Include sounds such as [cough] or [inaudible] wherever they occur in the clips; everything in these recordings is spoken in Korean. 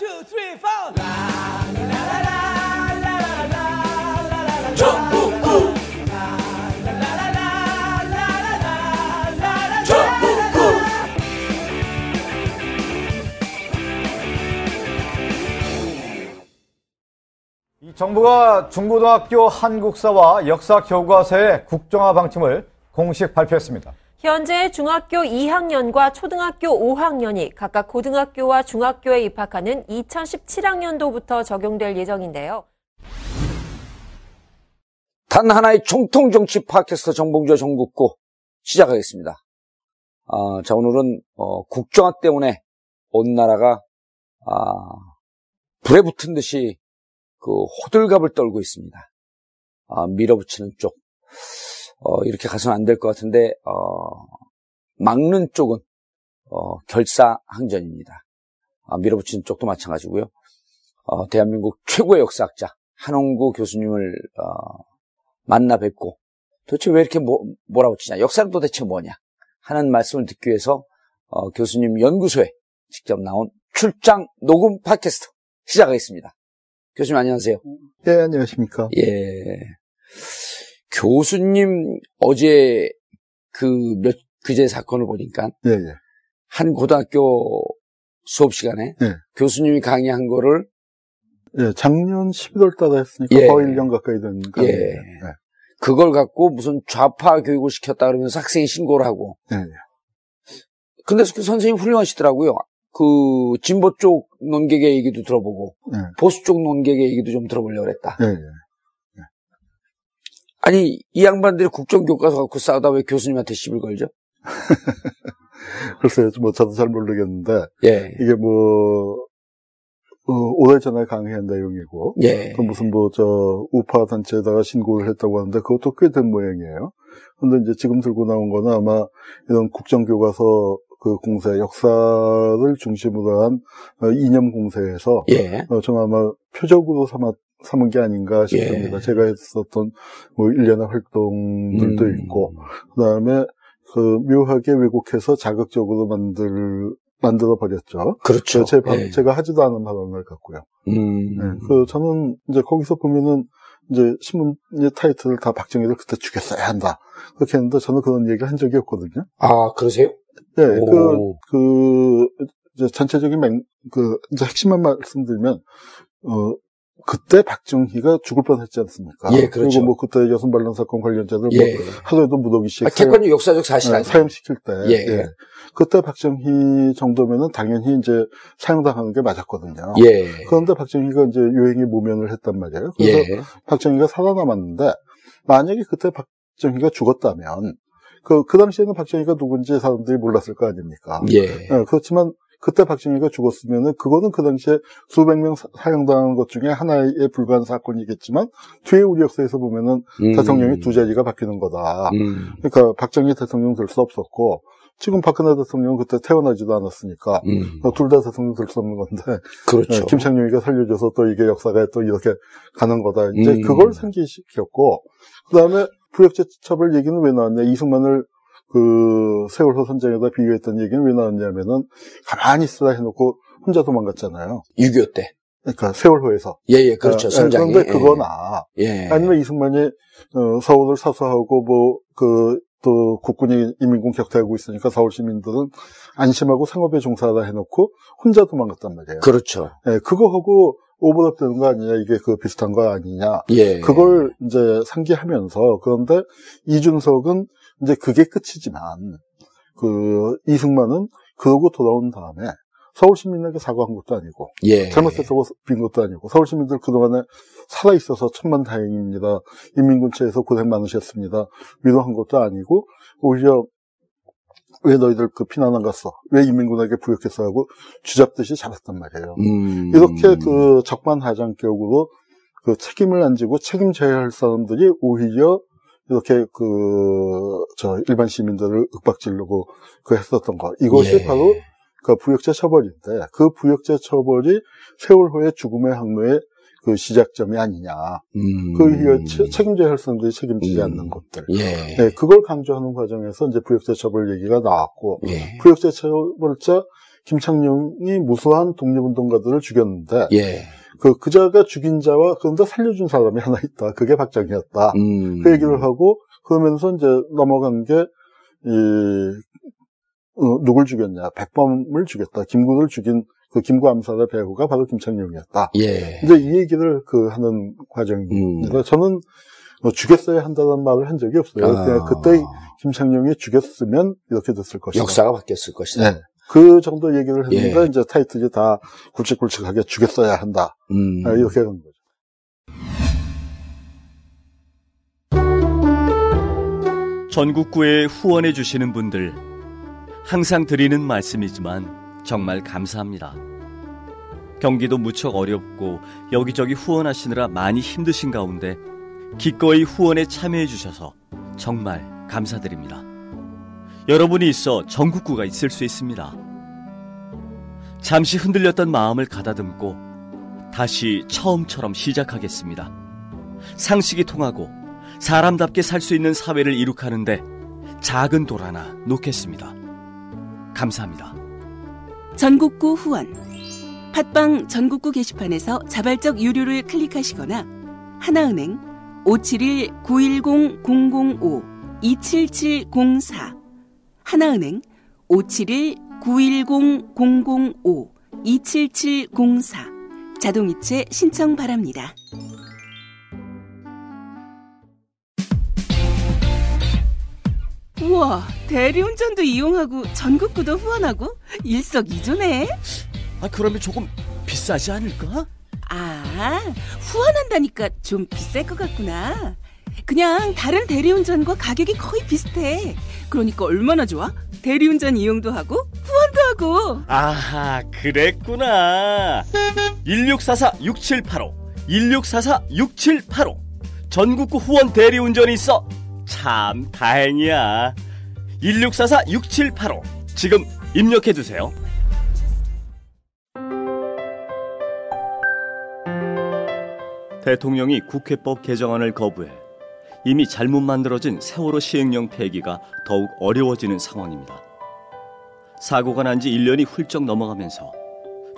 two, three, four. 이 정부가 중고등학교 한국사와 역사 교과서의 국정화 방침을 공식 발표했습니다. 현재 중학교 2학년과 초등학교 5학년이 각각 고등학교와 중학교에 입학하는 2017학년도부터 적용될 예정인데요. 단 하나의 정통 정치 팟캐스트 정봉조 정국고 시작하겠습니다. 아, 자 오늘은 어, 국정화 때문에 온 나라가 아, 불에 붙은 듯이 그 호들갑을 떨고 있습니다. 아, 밀어붙이는 쪽 어, 이렇게 가서는 안 될 것 같은데 어, 막는 쪽은 어, 결사항전입니다. 아, 밀어붙이는 쪽도 마찬가지고요. 어, 대한민국 최고의 역사학자 한홍구 교수님을 어, 만나 뵙고 도대체 왜 이렇게 뭐, 몰아붙이냐 역사는 도대체 뭐냐 하는 말씀을 듣기 위해서 어, 교수님 연구소에 직접 나온 출장 녹음 팟캐스트 시작하겠습니다. 교수님 안녕하세요. 예, 안녕하십니까. 예. 교수님 어제 그 몇 그제 사건을 보니까 예, 예. 한 고등학교 수업 시간에 예. 교수님이 강의한 거를 예, 작년 11월 달에 했으니까 예. 거의 1년 가까이 된 예. 강의예요. 그걸 갖고 무슨 좌파 교육을 시켰다 그러면서 학생이 신고를 하고 예, 예. 근데 그 선생님 훌륭하시더라고요. 그 진보 쪽 논객의 얘기도 들어보고 예. 보수 쪽 논객의 얘기도 좀 들어보려고 그랬다. 예, 예. 아니 이 양반들이 국정교과서 갖고 싸우다 왜 교수님한테 시비를 걸죠? [laughs] 글쎄요, 뭐 저도 잘 모르겠는데 예. 이게 뭐 어, 오달 전에 강의한 내용이고 예. 또 무슨 뭐 저 우파 단체에다가 신고를 했다고 하는데 그것도 꽤 된 모양이에요. 근데 이제 지금 들고 나온 거는 아마 이런 국정교과서 그 공세 역사를 중심으로 한 어, 이념 공세에서 예. 어, 좀 아마 표적으로 삼아, 삼은 게 아닌가 싶습니다. 예. 제가 했었던 뭐 일련의 활동들도 음. 있고, 그 다음에 그 묘하게 왜곡해서 자극적으로 만들, 만들어 버렸죠. 그렇죠. 제 바- 예. 제가 하지도 않은 발언을 갖고요. 음. 네, 그 저는 이제 거기서 보면은 이제 신문의 타이틀을 다 박정희를 그때 죽였어야 한다. 그렇게 했는데 저는 그런 얘기를 한 적이 없거든요. 아 그러세요? 예, 오. 그, 그, 이제 전체적인 맹, 그, 이제 핵심만 말씀드리면, 어, 그때 박정희가 죽을 뻔 했지 않습니까? 예, 그렇죠. 리고 뭐 그때 여성 반란 사건 관련자들 예. 뭐 하루에도 무더기씩 아, 객관적 역사적 사실 아니에요. 사용시킬 때. 예. 그때 박정희 정도면은 당연히 이제 사용당하는 게 맞았거든요. 예. 그런데 박정희가 이제 요행에 모면을 했단 말이에요. 그래서 예. 박정희가 살아남았는데 만약에 그때 박정희가 죽었다면 그, 그 당시에는 박정희가 누군지 사람들이 몰랐을 거 아닙니까? 예. 예, 그렇지만 그때 박정희가 죽었으면은 그거는 그 당시에 수백 명 사- 사형당한 것 중에 하나에 불과한 사건이겠지만 뒤에 우리 역사에서 보면은 음. 대통령이 두 자리가 바뀌는 거다. 음. 그러니까 박정희 대통령 될 수 없었고 지금 박근혜 대통령은 그때 태어나지도 않았으니까 음. 둘다 대통령 될 수 없는 건데 그렇죠. 예, 김창룡이가 살려줘서 또 이게 역사가 또 이렇게 가는 거다. 이제 음. 그걸 상기시켰고 그다음에 부역제처벌 얘기는 왜 나왔냐? 이승만을 그 세월호 선장에다 비교했던 얘기는 왜 나왔냐면은 가만히 있으라 해놓고 혼자 도망갔잖아요. 6.25 때. 그러니까 세월호에서. 예, 예, 그렇죠. 예, 선장이. 그런데 그거나 예. 아니면 이승만이 어, 서울을 사수하고 뭐그 또 국군이 인민군 격퇴하고 있으니까 서울 시민들은 안심하고 상업에 종사하다 해놓고 혼자 도망갔단 말이에요. 그렇죠. 예, 그거하고 오버랩 되는 거 아니냐, 이게 그 비슷한 거 아니냐. 예. 그걸 이제 상기하면서, 그런데 이준석은 이제 그게 끝이지만, 그 이승만은 그러고 돌아온 다음에 서울 시민에게 사과한 것도 아니고, 예. 잘못했다고 빈 것도 아니고, 서울 시민들 그동안에 살아 있어서 천만 다행입니다. 인민군체에서 고생 많으셨습니다. 위로한 것도 아니고, 오히려 왜 너희들 그 피난 안 갔어? 왜 인민군에게 부역했어? 하고 쥐잡듯이 잡았단 말이에요. 음. 이렇게 그 적반하장격으로 그 책임을 안 지고 책임져야 할 사람들이 오히려 이렇게 그, 저, 일반 시민들을 윽박지르고 그 했었던 거. 이것이 예. 바로 그 부역자 처벌인데 그 부역자 처벌이 세월호의 죽음의 항로의 그 시작점이 아니냐. 음. 그 책임져야 할 사람들이 책임지지 음. 않는 것들. 예. 네, 그걸 강조하는 과정에서 이제 부역자 처벌 얘기가 나왔고 예. 부역자 처벌자 김창룡이 무수한 독립운동가들을 죽였는데 예. 그 그자가 죽인 자와 그런데 살려준 사람이 하나 있다. 그게 박정희였다. 음. 그 얘기를 하고 그러면서 이제 넘어간 게 이, 어, 누굴 죽였냐? 백범을 죽였다. 김구를 죽인 그 김구 암살의 배후가 바로 김창룡이었다. 예. 이제 이 얘기를 그 하는 과정입니다. 음. 저는 뭐 죽였어야 한다는 말을 한 적이 없어요. 아. 그때 김창룡이 죽였으면 이렇게 됐을 것이다. 역사가 바뀌었을 것이다. 네. 그 정도 얘기를 했는데 예. 이제 타이틀이 다 굵직굵직하게 죽였어야 한다. 음. 아, 이렇게 하는 거죠. 전국구에 후원해 주시는 분들 항상 드리는 말씀이지만 정말 감사합니다. 경기도 무척 어렵고 여기저기 후원하시느라 많이 힘드신 가운데 기꺼이 후원에 참여해 주셔서 정말 감사드립니다. 여러분이 있어 전국구가 있을 수 있습니다. 잠시 흔들렸던 마음을 가다듬고 다시 처음처럼 시작하겠습니다. 상식이 통하고 사람답게 살 수 있는 사회를 이룩하는데 작은 돌 하나 놓겠습니다. 감사합니다. 전국구 후원 팟빵 전국구 게시판에서 자발적 유료를 클릭하시거나 하나은행 571-910-005-27704 하나은행 571-910-005-27704 자동이체 신청 바랍니다. 우와, 대리운전도 이용하고 전국구도 후원하고 일석이조네. 아, 그러면 조금 비싸지 않을까? 아, 후원한다니까 좀 비쌀 것 같구나. 그냥 다른 대리운전과 가격이 거의 비슷해. 그러니까 얼마나 좋아? 대리운전 이용도 하고 후원도 하고. 아하, 그랬구나. 1644-6785, 1644-6785. 전국구 후원 대리운전이 있어. 참 다행이야. 1644-6785. 지금 입력해두세요. 대통령이 국회법 개정안을 거부해 이미 잘못 만들어진 세월호 시행령 폐기가 더욱 어려워지는 상황입니다. 사고가 난 지 1년이 훌쩍 넘어가면서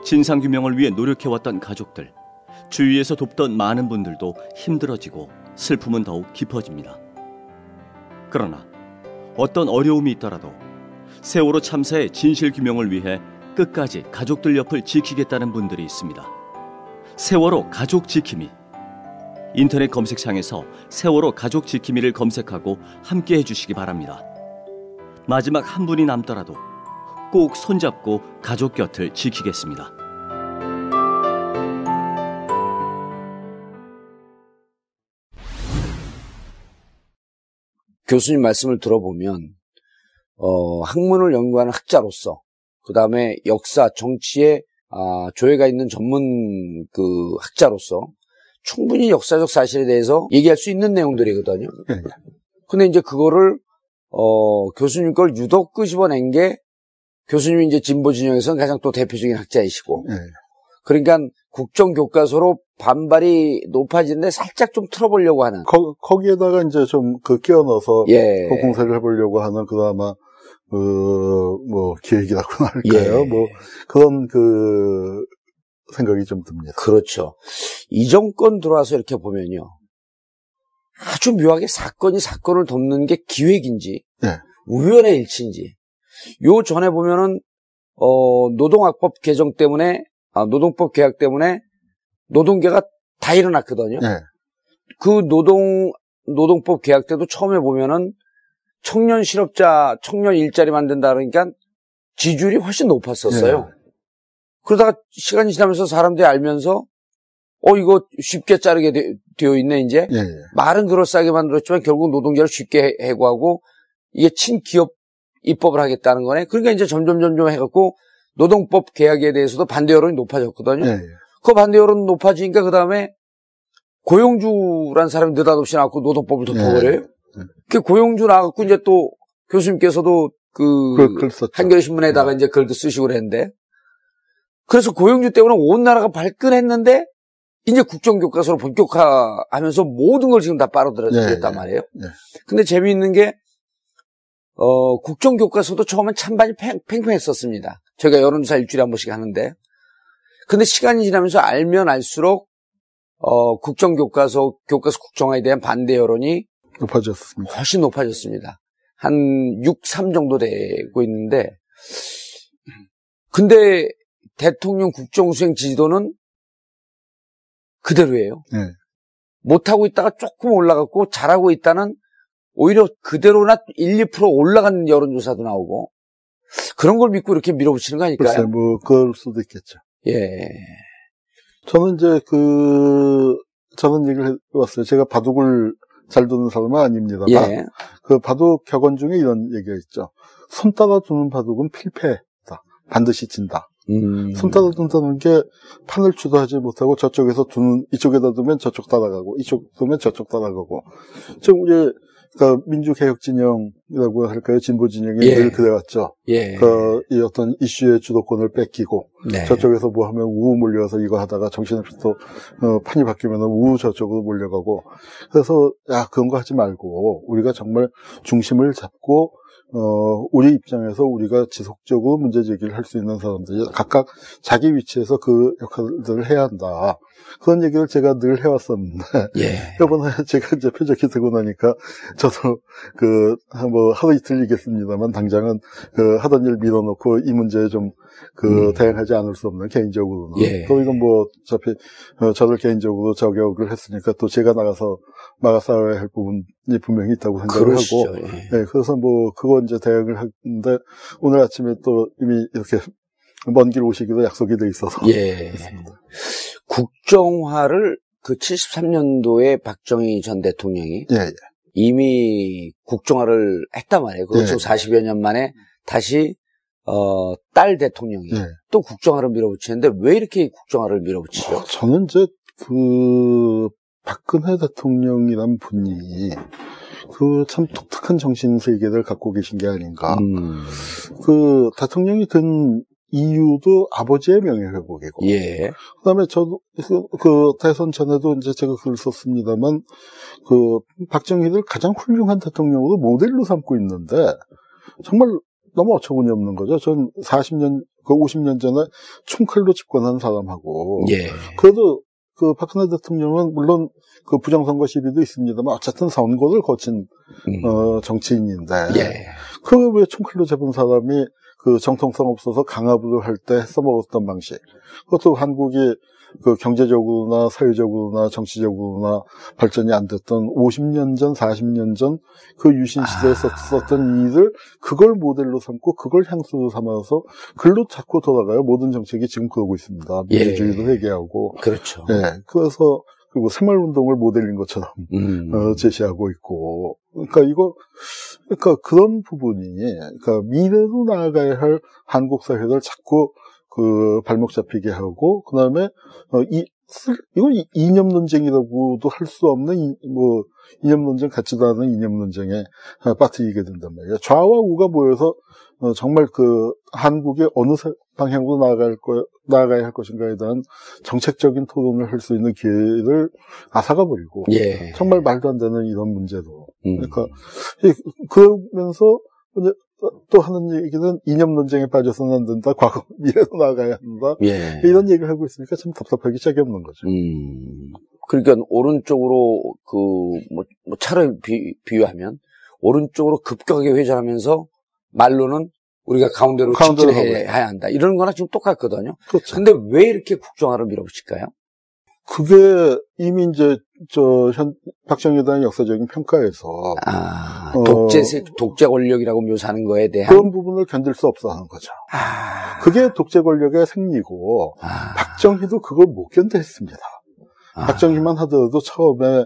진상규명을 위해 노력해왔던 가족들, 주위에서 돕던 많은 분들도 힘들어지고 슬픔은 더욱 깊어집니다. 그러나 어떤 어려움이 있더라도 세월호 참사의 진실규명을 위해 끝까지 가족들 옆을 지키겠다는 분들이 있습니다. 세월호 가족 지킴이. 인터넷 검색창에서 세월호 가족 지킴이를 검색하고 함께 해주시기 바랍니다. 마지막 한 분이 남더라도 꼭 손잡고 가족 곁을 지키겠습니다. 교수님 말씀을 들어보면 어, 학문을 연구하는 학자로서 그 다음에 역사, 정치에 아, 조예가 있는 전문 그 학자로서 충분히 역사적 사실에 대해서 얘기할 수 있는 내용들이거든요. 예. 근데 이제 그거를 어, 교수님 걸 유독 끄집어낸 게 교수님이 이제 진보 진영에서는 가장 또 대표적인 학자이시고 예. 그러니까 국정 교과서로 반발이 높아지는데 살짝 좀 틀어보려고 하는 거, 거기에다가 이제 좀 그 끼워 넣어서 예. 그 공세를 해보려고 하는 그나마 그, 뭐, 기획이라고나 할까요? 예. 뭐, 그런 그, 생각이 좀 듭니다. 그렇죠. 이 정권 들어와서 이렇게 보면요. 아주 묘하게 사건이 사건을 돕는 게 기획인지, 네. 우연의 일치인지. 요 전에 보면은, 어, 노동학법 개정 때문에, 아, 노동법 개혁 때문에 노동계가 다 일어났거든요. 예. 그 노동, 노동법 개혁 때도 처음에 보면은 청년 실업자, 청년 일자리 만든다 그러니까 지지율이 훨씬 높았었어요. 그러다가 시간이 지나면서 사람들이 알면서 어 이거 쉽게 자르게 되, 어 있네 이제 예, 예. 말은 그럴싸하게 만들었지만 결국 노동자를 쉽게 해- 해고하고 이게 친기업 입법을 하겠다는 거네. 그러니까 이제 점점 점점 해갖고 노동법 개혁에 대해서도 반대 여론이 높아졌거든요. 예, 예. 그 반대 여론 높아지니까 그 다음에 고용주란 사람이 느닷없이 나왔고 노동법을 덮어버려요. 네. 그 고용주 나왔고 이제 또 교수님께서도 그 글- 글 썼죠. 한겨레 신문에다가 이제 글도 쓰시고 그랬는데 그래서 고용주 때문에 온 나라가 발끈했는데 이제 국정교과서로 본격화하면서 모든 걸 지금 다 빨아들였단 네, 네. 말이에요. 네. 근데 재미있는 게 어, 국정교과서도 처음엔 찬반이 팽, 팽팽했었습니다. 저희가 여론조사 일주일에 한 번씩 하는데. 근데 시간이 지나면서 알면 알수록, 어, 국정교과서, 교과서 국정화에 대한 반대 여론이 높아졌습니다. 훨씬 높아졌습니다. 한 6, 3 정도 되고 있는데, 근데 대통령 국정수행 지지도는 그대로예요. 네. 못하고 있다가 조금 올라갔고, 잘하고 있다는 오히려 그대로나 1, 2% 올라간 여론조사도 나오고, 그런 걸 믿고 이렇게 밀어붙이는 거 글쎄, 아닐까요? 뭐, 그럴 수도 있겠죠. 예. 저는 이제 그, 저는 얘기를 해왔어요. 제가 바둑을 잘 두는 사람은 아닙니다만, 예. 그 바둑 격언 중에 이런 얘기가 있죠. 손 따라 두는 바둑은 필패다. 반드시 진다. 음. 둔다는 게 판을 주도하지 못하고 저쪽에서 두는, 이쪽에다 두면 저쪽 따라가고, 이쪽 두면 저쪽 따라가고. 지금 우리, 그 민주개혁 진영이라고 할까요? 진보 진영이 예. 늘 그래왔죠. 예. 그, 이 어떤 이슈의 주도권을 뺏기고, 네. 저쪽에서 뭐 하면 우 몰려서 이거 하다가 정신없이 또, 어, 판이 바뀌면 우 저쪽으로 몰려가고. 그래서, 야, 그런 거 하지 말고, 우리가 정말 중심을 잡고, 어, 우리 입장에서 우리가 지속적으로 문제 제기를 할 수 있는 사람들이 각각 자기 위치에서 그 역할들을 해야 한다. 그런 얘기를 제가 늘 해왔었는데, 예. [laughs] 이번에 제가 이제 표적이 되고 나니까 저도 그, 뭐 하루 이틀이겠습니다만 당장은 그 하던 일 밀어놓고 이 문제에 좀그 음. 대응하지 않을 수 없는 개인적으로는. 예. 또 이건 뭐 어차피 어, 저를 개인적으로 저격을 했으니까 또 제가 나가서 막아 싸워야 할 부분이 분명히 있다고 생각을 그러시죠. 하고. 예. 네, 그래서 뭐 그거 이제 대응을 하는데 오늘 아침에 또 이미 이렇게 먼 길 오시기도 약속이 돼 있어서. 예. 국정화를 그 73년도에 박정희 전 대통령이 예, 예. 이미 국정화를 했단 말이에요. 그거 예. 지금 40여 년 만에 다시 어, 딸 대통령이 예. 또 국정화를 밀어붙이는데 왜 이렇게 국정화를 밀어붙이죠? 어, 저는 이제 그 박근혜 대통령이란 분이 그 참 독특한 정신 세계를 갖고 계신 게 아닌가. 음, 그 대통령이 된 이유도 아버지의 명예회복이고. 예, 그 다음에 저도 그, 그 대선 전에도 이제 제가 글을 썼습니다만 그 박정희를 가장 훌륭한 대통령으로 모델로 삼고 있는데 정말 너무 어처구니 없는 거죠. 전 40년 그 50년 전에 총칼로 집권한 사람하고. 예, 그래도 그 박근혜 대통령은 물론 그 부정선거 시비도 있습니다만 어쨌든 선거를 거친 음, 어, 정치인인데. 예, 그왜 총칼로 잡은 사람이 그 정통성 없어서 강압으로 할때 써먹었던 방식. 그것도 한국이 그 경제적으로나 사회적으로나 정치적으로나 발전이 안 됐던 50년 전, 40년 전 그 유신 시대에 아. 썼던 일을 그걸 모델로 삼고 그걸 향수로 삼아서 글로 자꾸 돌아가요. 모든 정책이 지금 그러고 있습니다. 예. 민주주의도 회개하고. 그렇죠. 예. 그래서 그리고 새마을운동을 모델인 것처럼 음, 어, 제시하고 있고. 그러니까 이거, 그러니까 그런 부분이, 그러니까 미래로 나아가야 할 한국 사회를 자꾸 그 발목 잡히게 하고, 그 다음에, 어, 이, 쓸- 이건 이- 이념 논쟁이라고도 할 수 없는, 이- 뭐, 이념 논쟁 같지도 않은 이념 논쟁에 어, 빠뜨리게 된단 말이에요. 좌와 우가 모여서 어, 정말 그 한국의 어느 사- 방향으로 나아갈 거, 나아가야 할 것인가에 대한 정책적인 토론을 할 수 있는 기회를 앗아가 버리고, 예, 정말 말도 안 되는 이런 문제도. 음, 그러니까 이- 그러면서 이제 또 하는 얘기는 이념 논쟁에 빠져서는 안 된다. 과거 [laughs] 미래로 나아가야 한다. 예, 이런 얘기를 하고 있으니까 참 답답하기 짝이 없는 거죠. 음, 그러니까 오른쪽으로 그 뭐, 뭐 차를 비, 비유하면 오른쪽으로 급격하게 회전하면서 말로는 우리가 가운데로 가운데로 직진해야 한다. 이런 거나 지금 똑같거든요. 그렇죠. 근데 왜 이렇게 국정화를 밀어붙일까요? 그게 이미 이제 저 현 박정희단 역사적인 평가에서 아, 어. 독재, 세- 독재 권력이라고 묘사하는 거에 대한. 그런 부분을 견딜 수 없어 하는 거죠. 아, 그게 독재 권력의 생리고 아, 박정희도 그걸 못 견뎌했습니다. 아, 박정희만 하더라도 처음에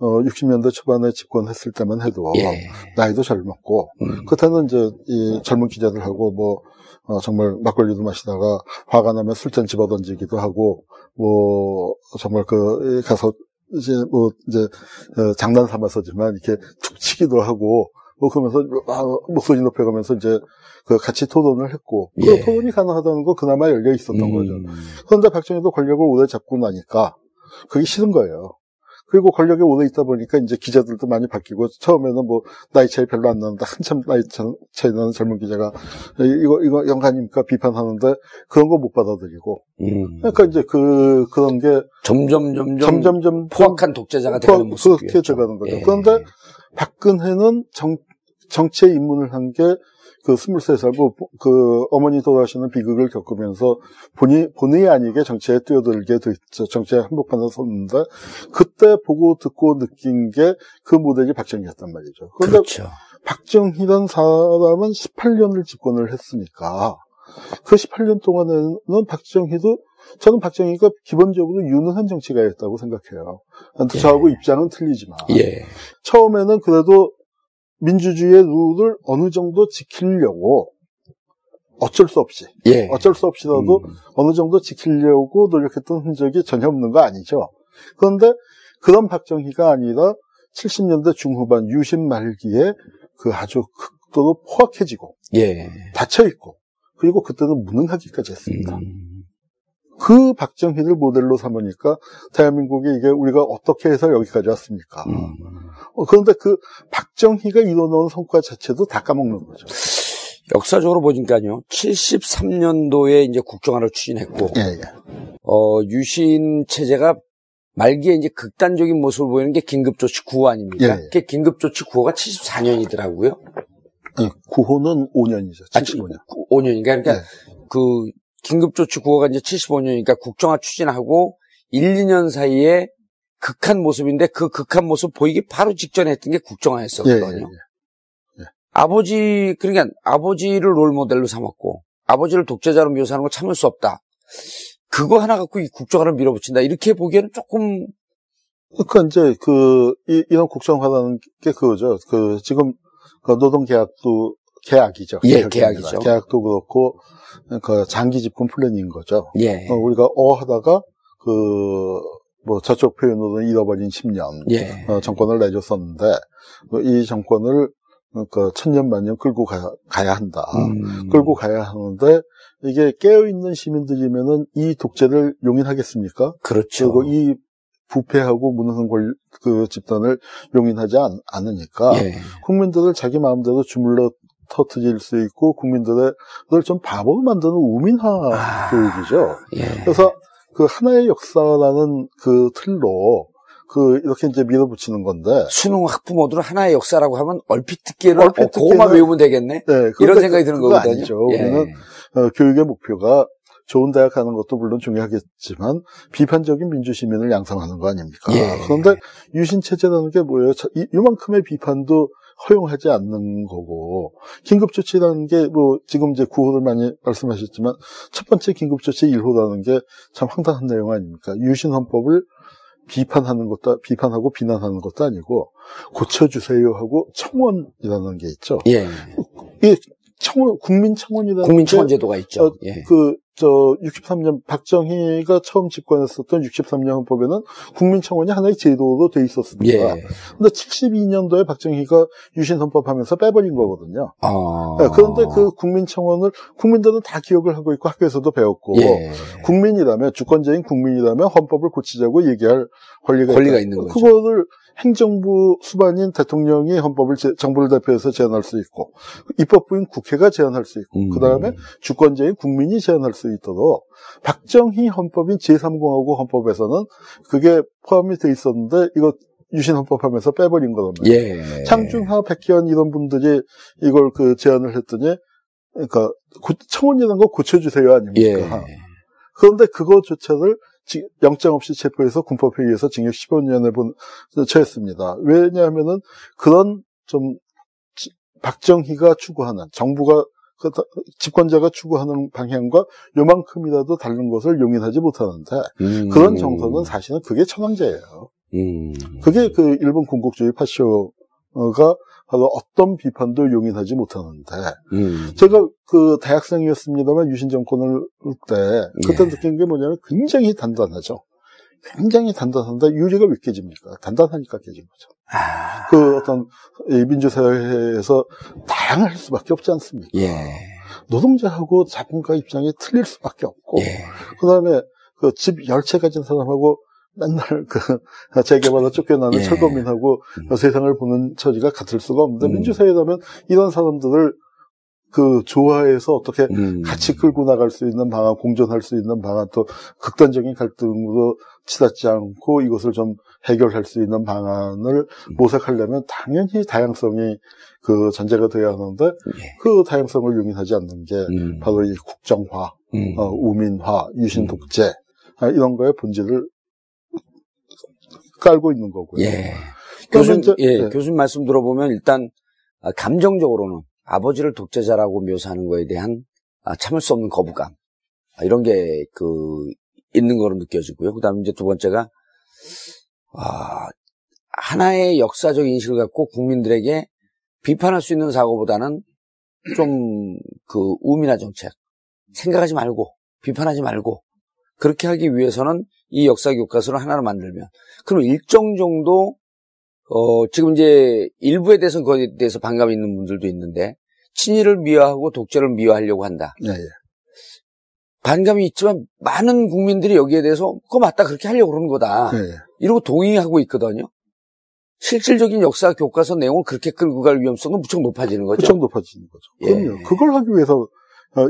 어 60년대 초반에 집권했을 때만 해도 예, 나이도 젊었고 음, 그때는 이제 이 젊은 기자들하고 뭐 어, 정말 막걸리도 마시다가 화가 나면 술잔 집어 던지기도 하고 뭐 정말 그 가서 이제 뭐 이제 어, 장난 삼아서지만 이렇게 툭 치기도 하고 뭐 그러면서 아, 목소리 높여가면서 이제 그 같이 토론을 했고 그 예. 토론이 가능하다는 거 그나마 열려 있었던 음, 거죠. 그런데 박정희도 권력을 오래 잡고 나니까 그게 싫은 거예요. 그리고 권력에 오래 있다 보니까 이제 기자들도 많이 바뀌고 처음에는 뭐 나이 차이 별로 안 나는데 한참 나이 차- 차이 나는 젊은 기자가 이거 이거 영관입니까 비판하는데 그런 거 못 받아들이고 음. 그러니까 이제 그 그런 게 점점 점점 점점 점 포악한 독재자가 되는 모습이었죠. 그렇게 돼가는 거죠. 예. 그런데 박근혜는 정, 정치에 입문을 한게 그 23살, 뭐, 그, 어머니 돌아가시는 비극을 겪으면서 본의, 본의 아니게 정치에 뛰어들게 됐죠. 정치에 한복판에 섰는데, 그때 보고 듣고 느낀 게 그 모델이 박정희였단 말이죠. 그런데 그렇죠. 박정희란 사람은 18년을 집권을 했으니까, 그 18년 동안에는 박정희도, 저는 박정희가 기본적으로 유능한 정치가였다고 생각해요. 저하고 입장은 틀리지만. 예. 처음에는 그래도 민주주의의 룰을 어느 정도 지키려고 어쩔 수 없이 예. 어쩔 수 없이라도 음. 어느 정도 지키려고 노력했던 흔적이 전혀 없는 거 아니죠. 그런데 그런 박정희가 아니라 70년대 중후반 유신 말기에 그 아주 극도로 포악해지고 예. 닫혀 있고 그리고 그때는 무능하기까지 했습니다. 음. 그 박정희를 모델로 삼으니까 대한민국이 이게 우리가 어떻게 해서 여기까지 왔습니까? 음. 어, 그런데 그 박정희가 이뤄놓은 성과 자체도 다 까먹는 거죠. 역사적으로 보니까요. 73년도에 이제 국정화를 추진했고 예, 예. 어, 유신 체제가 말기에 이제 극단적인 모습을 보이는 게 긴급조치 9호 아닙니까? 예, 예. 그게 긴급조치 9호가 74년이더라고요. 아니, 9호는 5년이죠. 75년. 5년인가? 그러니까 네. 그 긴급조치 9호가 이제 75년이니까 국정화 추진하고 1, 2년 사이에 극한 모습인데 그 극한 모습 보이기 바로 직전에 했던 게 예, 예, 국정화였었거든요. 예. 아버지, 그러니까 아버지를 롤 모델로 삼았고 아버지를 독재자로 묘사하는 거 참을 수 없다. 그거 하나 갖고 이 국정화를 밀어붙인다. 이렇게 보기에는 조금 그러니까 이제 그, 이, 런 국정화라는 게 그거죠. 그, 지금, 그 노동 계약도 계약이죠. 예. 계약이죠. 계약도 그렇고, 그 장기 집권 플랜인 거죠. 예. 어, 우리가 어 하다가, 그, 뭐 저쪽 표현으로는 잃어버린 10년. 예. 어, 정권을 내줬었는데 어, 이 정권을 그 천년 만년 끌고 가, 야 한다. 음. 끌고 가야 하는데 이게 깨어 있는 시민들이면은 이 독재를 용인하겠습니까? 그렇죠. 그리고 이 부패하고 무능한 권, 그 집단을 용인하지 않, 않으니까 예. 국민들을 자기 마음대로 주물러 터트릴 수 있고 국민들을 좀 바보로 만드는 우민화 아. 교육이죠. 예. 그래서 그 하나의 역사라는 그 틀로 그 이렇게 이제 밀어붙이는 건데 수능 학부모들은 하나의 역사라고 하면 얼핏 듣기에는 얼핏 어, 그것만 외우면 되겠네. 네, 이런 생각이 드는 거거든요. 아니죠. 예. 우리는 어, 교육의 목표가 좋은 대학 가는 것도 물론 중요하겠지만 비판적인 민주 시민을 양성하는 거 아닙니까? 예. 그런데 유신 체제라는 게 뭐예요? 자, 이, 이만큼의 비판도 허용하지 않는 거고 긴급조치라는 게 뭐 지금 이제 구호를 많이 말씀하셨지만 첫 번째 긴급조치 1호라는 게 참 황당한 내용 아닙니까? 유신헌법을 비판하는 것도 비판하고 비난하는 것도 아니고 고쳐주세요 하고 청원이라는 게 있죠. 예. 이 청원 국민청원이라는 국민청원제도가 있죠. 어, 예. 그, 저, 63년, 박정희가 처음 집권했었던 63년 헌법에는 국민청원이 하나의 제도로 돼 있었습니다. 예. 근데 72년도에 박정희가 유신 헌법 하면서 빼버린 거거든요. 아. 네, 그런데 그 국민청원을 국민들은 다 기억을 하고 있고 학교에서도 배웠고 예. 국민이라면 주권자인 국민이라면 헌법을 고치자고 얘기할 권리가, 권리가. 있는 거죠. 그거를 행정부 수반인 대통령이 헌법을 제- 정부를 대표해서 제안할 수 있고 입법부인 국회가 제안할 수 있고 음. 그다음에 주권자인 국민이 제안할 수 있도록 박정희 헌법인 제3공화국 헌법에서는 그게 포함이 돼 있었는데 이거 유신 헌법하면서 빼버린 말이에요. 예. 창준하, 백현 이런 분들이 이걸 그 제안을 했더니 그러니까 고- 청원이라는 거 고쳐주세요 아닙니까? 예. 그런데 그거조차를 지- 영장 없이 체포해서 군법회의에서 징역 15년에 본, 처했습니다. 왜냐하면은 그런 좀 지- 박정희가 추구하는 정부가 그 다- 집권자가 추구하는 방향과 요만큼이라도 다른 것을 용인하지 못하는데 음. 그런 정서는 사실은 그게 천황제예요. 음. 그게 그 일본 군국주의 파쇼가 바로 어떤 비판도 용인하지 못하는데 음. 제가 그 대학생이었습니다만 유신 정권을 때 그때 예. 느낀 게 뭐냐면 굉장히 단단하죠. 굉장히 단단한데 유리가 왜 깨집니까? 단단하니까 깨진 거죠. 아. 그 어떤 이 민주사회에서 다양할 수밖에 없지 않습니까? 예. 노동자하고 자본가 입장이 틀릴 수밖에 없고 예. 그다음에 그 집 열채 가진 사람하고 맨날 그 [laughs] 재개발로 쫓겨나는 예. 철거민하고 음. 세상을 보는 처지가 같을 수가 없는데 음. 민주사회라면 이런 사람들을 그 조화해서 어떻게 음. 같이 끌고 나갈 수 있는 방안, 공존할 수 있는 방안, 또 극단적인 갈등으로 치닫지 않고 이것을 좀 해결할 수 있는 방안을 음. 모색하려면 당연히 다양성이 그 전제가 돼야 하는데 예. 그 다양성을 용인하지 않는 게 음. 바로 이 국정화, 음. 어, 우민화, 유신 독재 아, 이런 거의 본질을 깔고 있는 거고요. 예. 교수님, 이제- 예, 네. 교수님 말씀 들어보면 일단 아, 감정적으로는 아버지를 독재자라고 묘사하는 거에 대한 아, 참을 수 없는 거부감 아, 이런 게 그 있는 거로 느껴지고요. 그다음에 이제 두 번째가 아, 하나의 역사적 인식을 갖고 국민들에게 비판할 수 있는 사고보다는 좀 그 우민화 정책 생각하지 말고 비판하지 말고 그렇게 하기 위해서는 이 역사 교과서를 하나로 만들면 그럼 일정 정도 어 지금 이제 일부에 대해서는 거기에 대해서 반감이 있는 분들도 있는데 친일을 미화하고 독재를 미화하려고 한다. 예, 예. 반감이 있지만 많은 국민들이 여기에 대해서 그거 맞다 그렇게 하려고 그러는 거다. 예, 예. 이러고 동의하고 있거든요. 실질적인 역사 교과서 내용을 그렇게 끌고 갈 위험성은 무척 높아지는 거죠. 그청 높아지는 거죠. 예. 그럼요. 그걸 하기 위해서 어,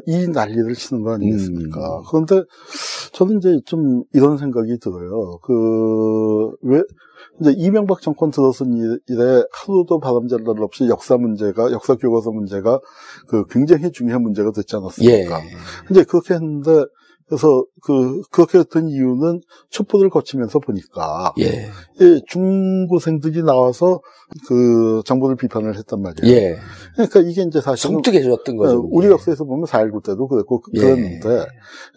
이 난리를 치는 거 아니겠습니까? 음. 그런데 저는 이제 좀 이런 생각이 들어요. 그, 왜, 이제 이명박 정권 들어선 일- 이래 하루도 바람잘 날 없이 역사 문제가, 역사 교과서 문제가 그 굉장히 중요한 문제가 됐지 예. 않았습니까? 이제 그렇게 했는데, 그래서 그, 그렇게 된 이유는 촛불을 거치면서 보니까, 예. 이 중고생들이 나와서 그 정부를 비판을 했단 말이에요. 예. 그러니까 이게 이제 사실은 섬뜩해졌던 거죠. 어, 우리. 역사에서 보면 4.19 때도 그랬고 그- 예. 그랬는데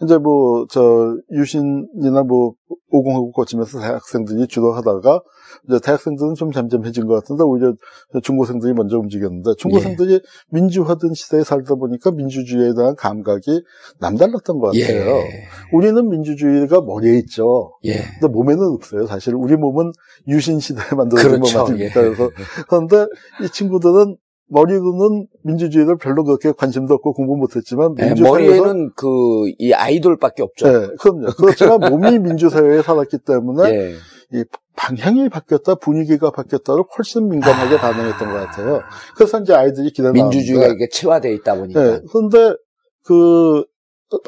이제 뭐 저 유신이나 뭐 오공하고 거치면서 대학생들이 주로 하다가 이제 대학생들은 좀 잠잠해진 것 같은데 오히려 중고생들이 먼저 움직였는데 중고생들이 예. 민주화된 시대에 살다 보니까 민주주의에 대한 감각이 남달랐던 것 같아요. 예. 우리는 민주주의가 머리에 있죠. 예. 근데 몸에는 없어요. 사실 우리 몸은 유신 시대에 만들어진 그렇죠. 것 같습니다. 예. 그래서 그런데 이 친구들은 머리로는 민주주의를 별로 그렇게 관심도 없고 공부 못했지만 예, 민주사회에서 머리에는 그 이 아이돌밖에 없죠. 네, 그럼요. 그렇지만 몸이 민주사회에 살았기 때문에 예. 이 방향이 바뀌었다, 분위기가 바뀌었다를 훨씬 민감하게 반응했던 것 같아요. 그래서 이제 아이들이 기대 민주주의가 이게 체화되어 있다 보니까. 네, 그런데 그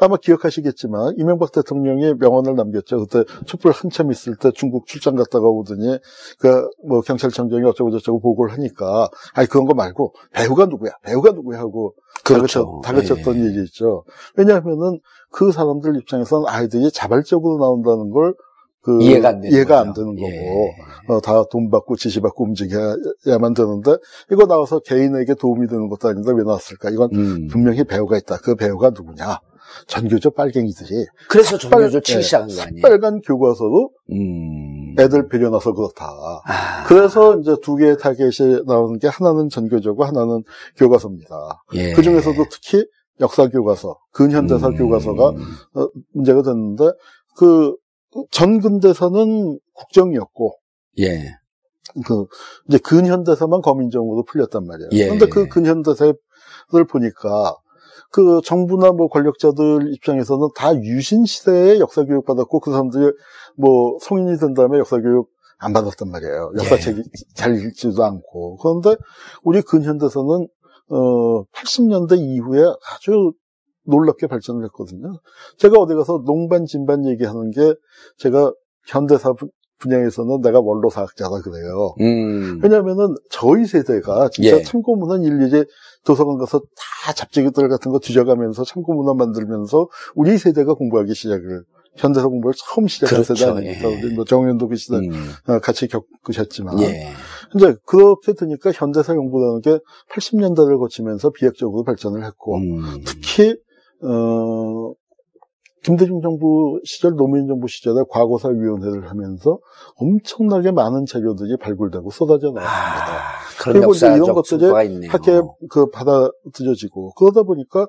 아마 기억하시겠지만 이명박 대통령이 명언을 남겼죠. 그때 촛불 한참 있을 때 중국 출장 갔다가 오더니 그 뭐 경찰청장이 어쩌고 저쩌고 보고를 하니까 아니 그런 거 말고 배우가 누구야? 배우가 누구야 하고 그렇죠. 다그쳤, 다그쳤던 예. 일이 있죠. 왜냐하면은 그 사람들 입장에서는 아이들이 자발적으로 나온다는 걸 그 이해가 안 되는 이해가 안. 되는 거고 예. 어, 다 돈 받고 지시 받고 움직여야만 되는데 이거 나와서 개인에게 도움이 되는 것도 아닌데 왜 나왔을까? 이건 음. 분명히 배우가 있다. 그 배우가 누구냐? 전교조 빨갱이들이 그래서 전교조 빨- 치기 예. 시작한 거 아니에요? 빨간 교과서로 음. 애들 배려놔서 그렇다. 아, 그래서 이제 두 개의 타겟이 나오는 게 하나는 전교조고 하나는 교과서입니다. 예. 그 중에서도 특히 역사 교과서, 근현대사 음. 교과서가 어, 문제가 됐는데 그 전근대사는 국정이었고 예. 그 이제 근현대사만 검인정으로 풀렸단 말이에요. 예. 그런데 그 근현대사를 보니까 그 정부나 뭐 권력자들 입장에서는 다 유신 시대에 역사 교육 받았고 그 사람들이 뭐 성인이 된 다음에 역사 교육 안 받았단 말이에요. 역사책이 잘 읽지도 않고. 그런데 우리 근현대사는 어 80년대 이후에 아주 놀랍게 발전을 했거든요. 제가 어디 가서 농반 진반 얘기하는 게 제가 현대사 분- 분야에서는 내가 원로사학자다 그래요. 음. 왜냐면은 저희 세대가 진짜 예. 참고문헌 일일이 도서관 가서 다 잡지들 같은 거 뒤져가면서 참고문헌 만들면서 우리 세대가 공부하기 시작을 현대사 공부를 처음 시작한 그렇죠. 세대 아닙니까? 예. 뭐 정현도 그 시대 음. 어, 같이 겪으셨지만 예. 이제 그렇게 되니까 현대사 연구라는 게 80년대를 거치면서 비약적으로 발전을 했고 음. 특히 어 김대중 정부 시절 노무현 정부 시절에 과거사 위원회를 하면서 엄청나게 많은 자료들이 발굴되고 쏟아져 나왔습니다. 아, 그리고 이제 이런 것들이. 학계에 그 받아들여지고 그러다 보니까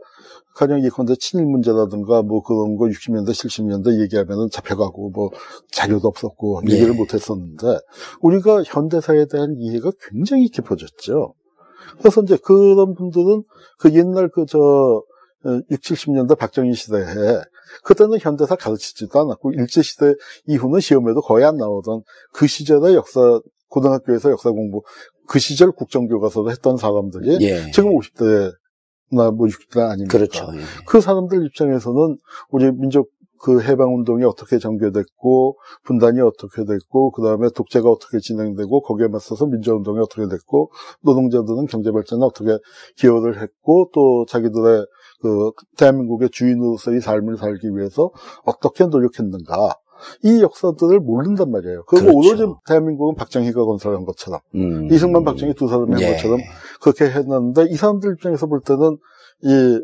가령 예컨대 친일 문제라든가 뭐 그런 거 60년대 70년대 얘기하면은 잡혀가고 뭐 자료도 없었고 예. 얘기를 못 했었는데 우리가 현대사에 대한 이해가 굉장히 깊어졌죠. 그래서 이제 그런 분들은 그 옛날 그저 6, 70년대 박정희 시대에 그때는 현대사 가르치지도 않았고 일제시대 이후는 시험에도 거의 안 나오던 그 시절의 역사 고등학교에서 역사 공부 그 시절 국정교과서도 했던 사람들이 예. 지금 50대 나 뭐 60대 아닙니까? 그렇죠. 예. 그 사람들 입장에서는 우리 민족 그 해방 운동이 어떻게 전개됐고 분단이 어떻게 됐고 그 다음에 독재가 어떻게 진행되고 거기에 맞서서 민주 운동이 어떻게 됐고 노동자들은 경제 발전에 어떻게 기여를 했고 또 자기들의 그 대한민국의 주인으로서의 삶을 살기 위해서 어떻게 노력했는가 이 역사들을 모른단 말이에요. 그리고 그렇죠. 오로지 대한민국은 박정희가 건설한 것처럼 음. 이승만 박정희 두 사람이 한 예. 것처럼 그렇게 했는데 이 사람들 입장에서 볼 때는 이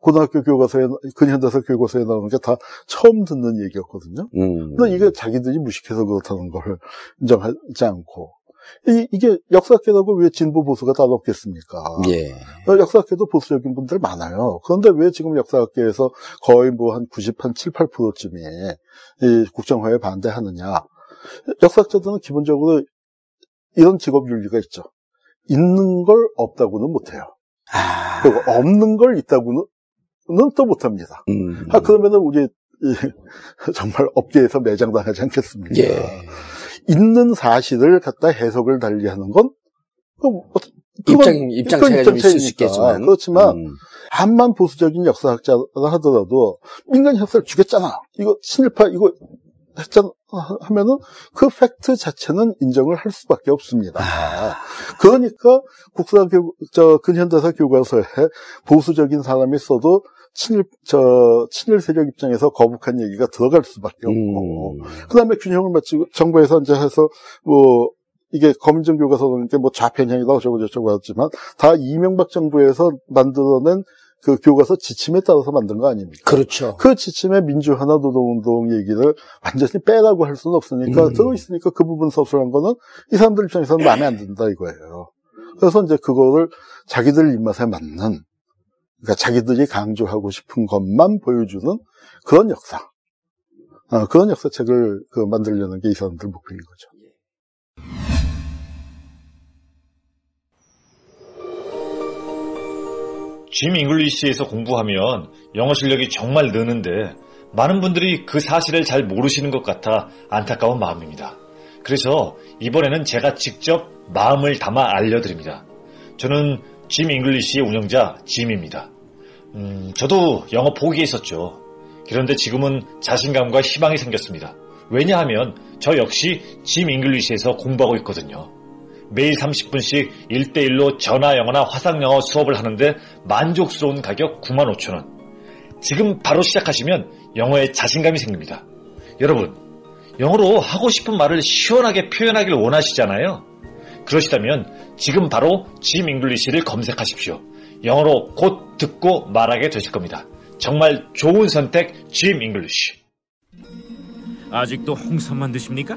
고등학교 교과서에 근현대사 교과서에 나오는 게 다 처음 듣는 얘기였거든요. 음. 근데 이게 자기들이 무식해서 그렇다는 걸 인정하지 않고 이, 이게 역사학계라고 왜 진보 보수가 따로 없겠습니까? 예. 어, 역사학계도 보수적인 분들 많아요. 그런데 왜 지금 역사학계에서 거의 뭐 한 90, 한 7, 8%쯤이 이 국정화에 반대하느냐. 역사학자들은 기본적으로 이런 직업 윤리가 있죠. 있는 걸 없다고는 못해요. 아. 그리고 없는 걸 있다고는 또 못합니다. 음. 아, 그러면은 우리 이, [laughs] 정말 업계에서 매장당하지 않겠습니까? 예. 있는 사실을 갖다 해석을 달리하는 건 입장, 입장 차이가 좀 있을 수. 있겠지만. 그렇지만 음. 암만 보수적인 역사학자라 하더라도 민간 역사를 죽였잖아. 이거 친일파 이거 했잖아 하면은 그 팩트 자체는 인정을 할 수밖에 없습니다. 그러니까 국사 교, 저 근현대사 교과서에 보수적인 사람이 써도 친일 저 친일 세력 입장에서 거북한 얘기가 들어갈 수밖에 없고 음. 그다음에 균형을 맞추고 정부에서 이제 해서 뭐 이게 검증 교과서는 뭐 좌편향이다 어쩌고 저쩌고 하지만 다 이명박 정부에서 만들어낸 그 교과서 지침에 따라서 만든 거 아닙니까? 그렇죠. 그 지침에 민주화나 노동운동 얘기를 완전히 빼라고 할 수는 없으니까 음. 들어있으니까 그 부분 서술한 거는 이 사람들 입장에서는 마음에 안 든다 이거예요. 그래서 이제 그거를 자기들 입맛에 맞는 그러니까 자기들이 강조하고 싶은 것만 보여주는 그런 역사. 어, 그런 역사책을 그 만들려는 게 이 사람들 목표인 거죠. 짐 잉글리시에서 공부하면 영어 실력이 정말 느는데 많은 분들이 그 사실을 잘 모르시는 것 같아 안타까운 마음입니다. 그래서 이번에는 제가 직접 마음을 담아 알려드립니다. 저는 짐 잉글리시의 운영자 짐입니다. 음, 저도 영어 포기했었죠. 그런데 지금은 자신감과 희망이 생겼습니다. 왜냐하면 저 역시 짐 잉글리시에서 공부하고 있거든요. 매일 30분씩 1대1로 전화 영어나 화상 영어 수업을 하는데 만족스러운 가격 95,000원. 지금 바로 시작하시면 영어에 자신감이 생깁니다. 여러분, 영어로 하고 싶은 말을 시원하게 표현하길 원하시잖아요. 그러시다면 지금 바로 짐 잉글리시를 검색하십시오. 영어로 곧 듣고 말하게 되실 겁니다. 정말 좋은 선택 짐 잉글리시. 아직도 홍삼만 드십니까?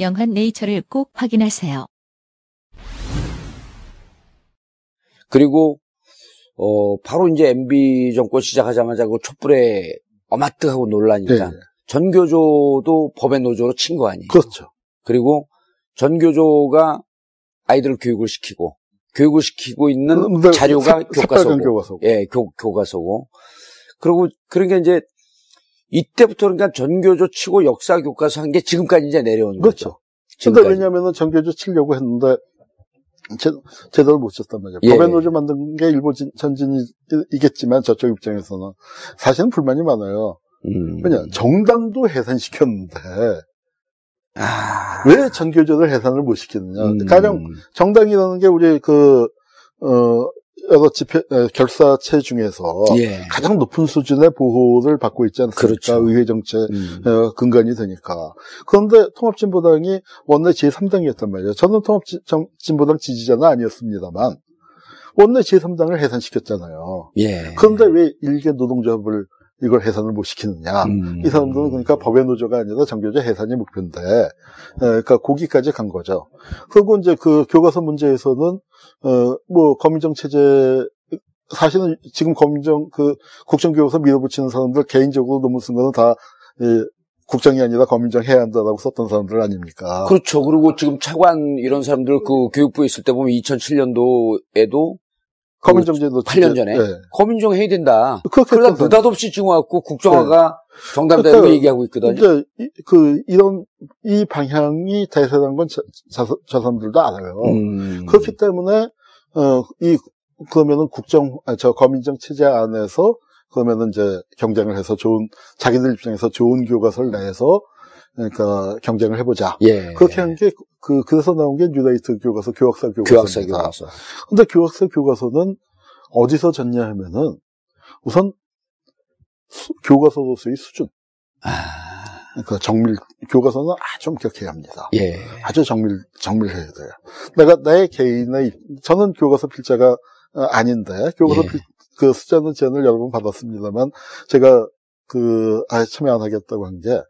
영한 네이처를 꼭 확인하세요. 그리고 어 바로 이제 MB 정권 시작하자마자 그 촛불에 어마뜨하고 놀라니까 네. 전교조도 법의 노조로 친 거 아니에요. 그렇죠. 그리고 전교조가 아이들을 교육을 시키고 교육을 시키고 있는 자료가 새- 새빨간 교과서고, 교과서고. 예, 교, 교과서고. 그리고 그러니까 이제 이때부터 그러니까 전교조 치고 역사 교과서 한 게 지금까지 이제 내려온 거죠. 그렇죠. 근데 지금까지. 왜냐면은 정교조 치려고 했는데 제, 제대로 못 쳤단 말이에요. 예. 법의 노조 만든 게 일본 진- 전진이겠지만 저쪽 입장에서는 사실은 불만이 많아요. 음. 왜냐, 정당도 해산시켰는데, 아. 왜 전교조를 해산을 못 시키느냐. 음. 가령, 정당이라는 게 우리 그, 어, 여러 집회, 에, 결사체 중에서 예. 가장 높은 수준의 보호를 받고 있지 않습니까? 그렇죠. 의회 정체 음. 어, 근간이 되니까. 그런데 통합진보당이 원내 제3당이었단 말이에요. 저는 통합진보당 지지자는 아니었습니다만, 원내 제3당을 해산시켰잖아요. 예. 그런데 왜 일개 노동조합을 이걸 해산을 못 시키느냐. 음. 이 사람들은 그러니까 법의 노조가 아니라 정교조 해산이 목표인데, 에, 그러니까 거기까지 간 거죠. 그리고 이제 그 교과서 문제에서는, 어, 뭐, 검인정 체제, 사실은 지금 검인정, 그, 국정교과서 밀어붙이는 사람들 개인적으로 논문 쓴 거는 다, 예, 국정이 아니라 검인정 해야 한다라고 썼던 사람들 아닙니까? 그렇죠. 그리고 지금 차관 이런 사람들 그 교육부에 있을 때 보면 2007년도에도 검인정제도 8년 전에 예. 검인정 해야 된다. 그러다 느닷없이 지금 와갖고 국정화가 정답이라고 그러니까 얘기하고 있거든요. 이제 이- 그 이런 이 방향이 대세라는 건 저, 저, 저 사람들도 알아요. 음. 그렇기 때문에 어 이 그러면은 국정 아, 저 검인정 체제 안에서 그러면은 이제 경쟁을 해서 좋은 자기들 입장에서 좋은 교과서를 내서 그러니까 경쟁을 해보자. 예. 그렇게 한 게 그 그래서 나온 게 뉴라이트 교과서 교학사 교과서입니다. 교학사 교과서. 근데 교학사 교과서는 어디서 졌냐 하면은 우선 수- 교과서로서의 수준. 아. 그러니까 정밀 교과서는 아주 엄격해야 합니다. 예. 아주 정밀 정밀해야 돼요. 내가 내 개인의 입- 저는 교과서 필자가 어, 아닌데 교과서 예. 필, 그 숫자는 제안을 여러 번 받았습니다만 제가 그 아예 참여 안 하겠다고 한 게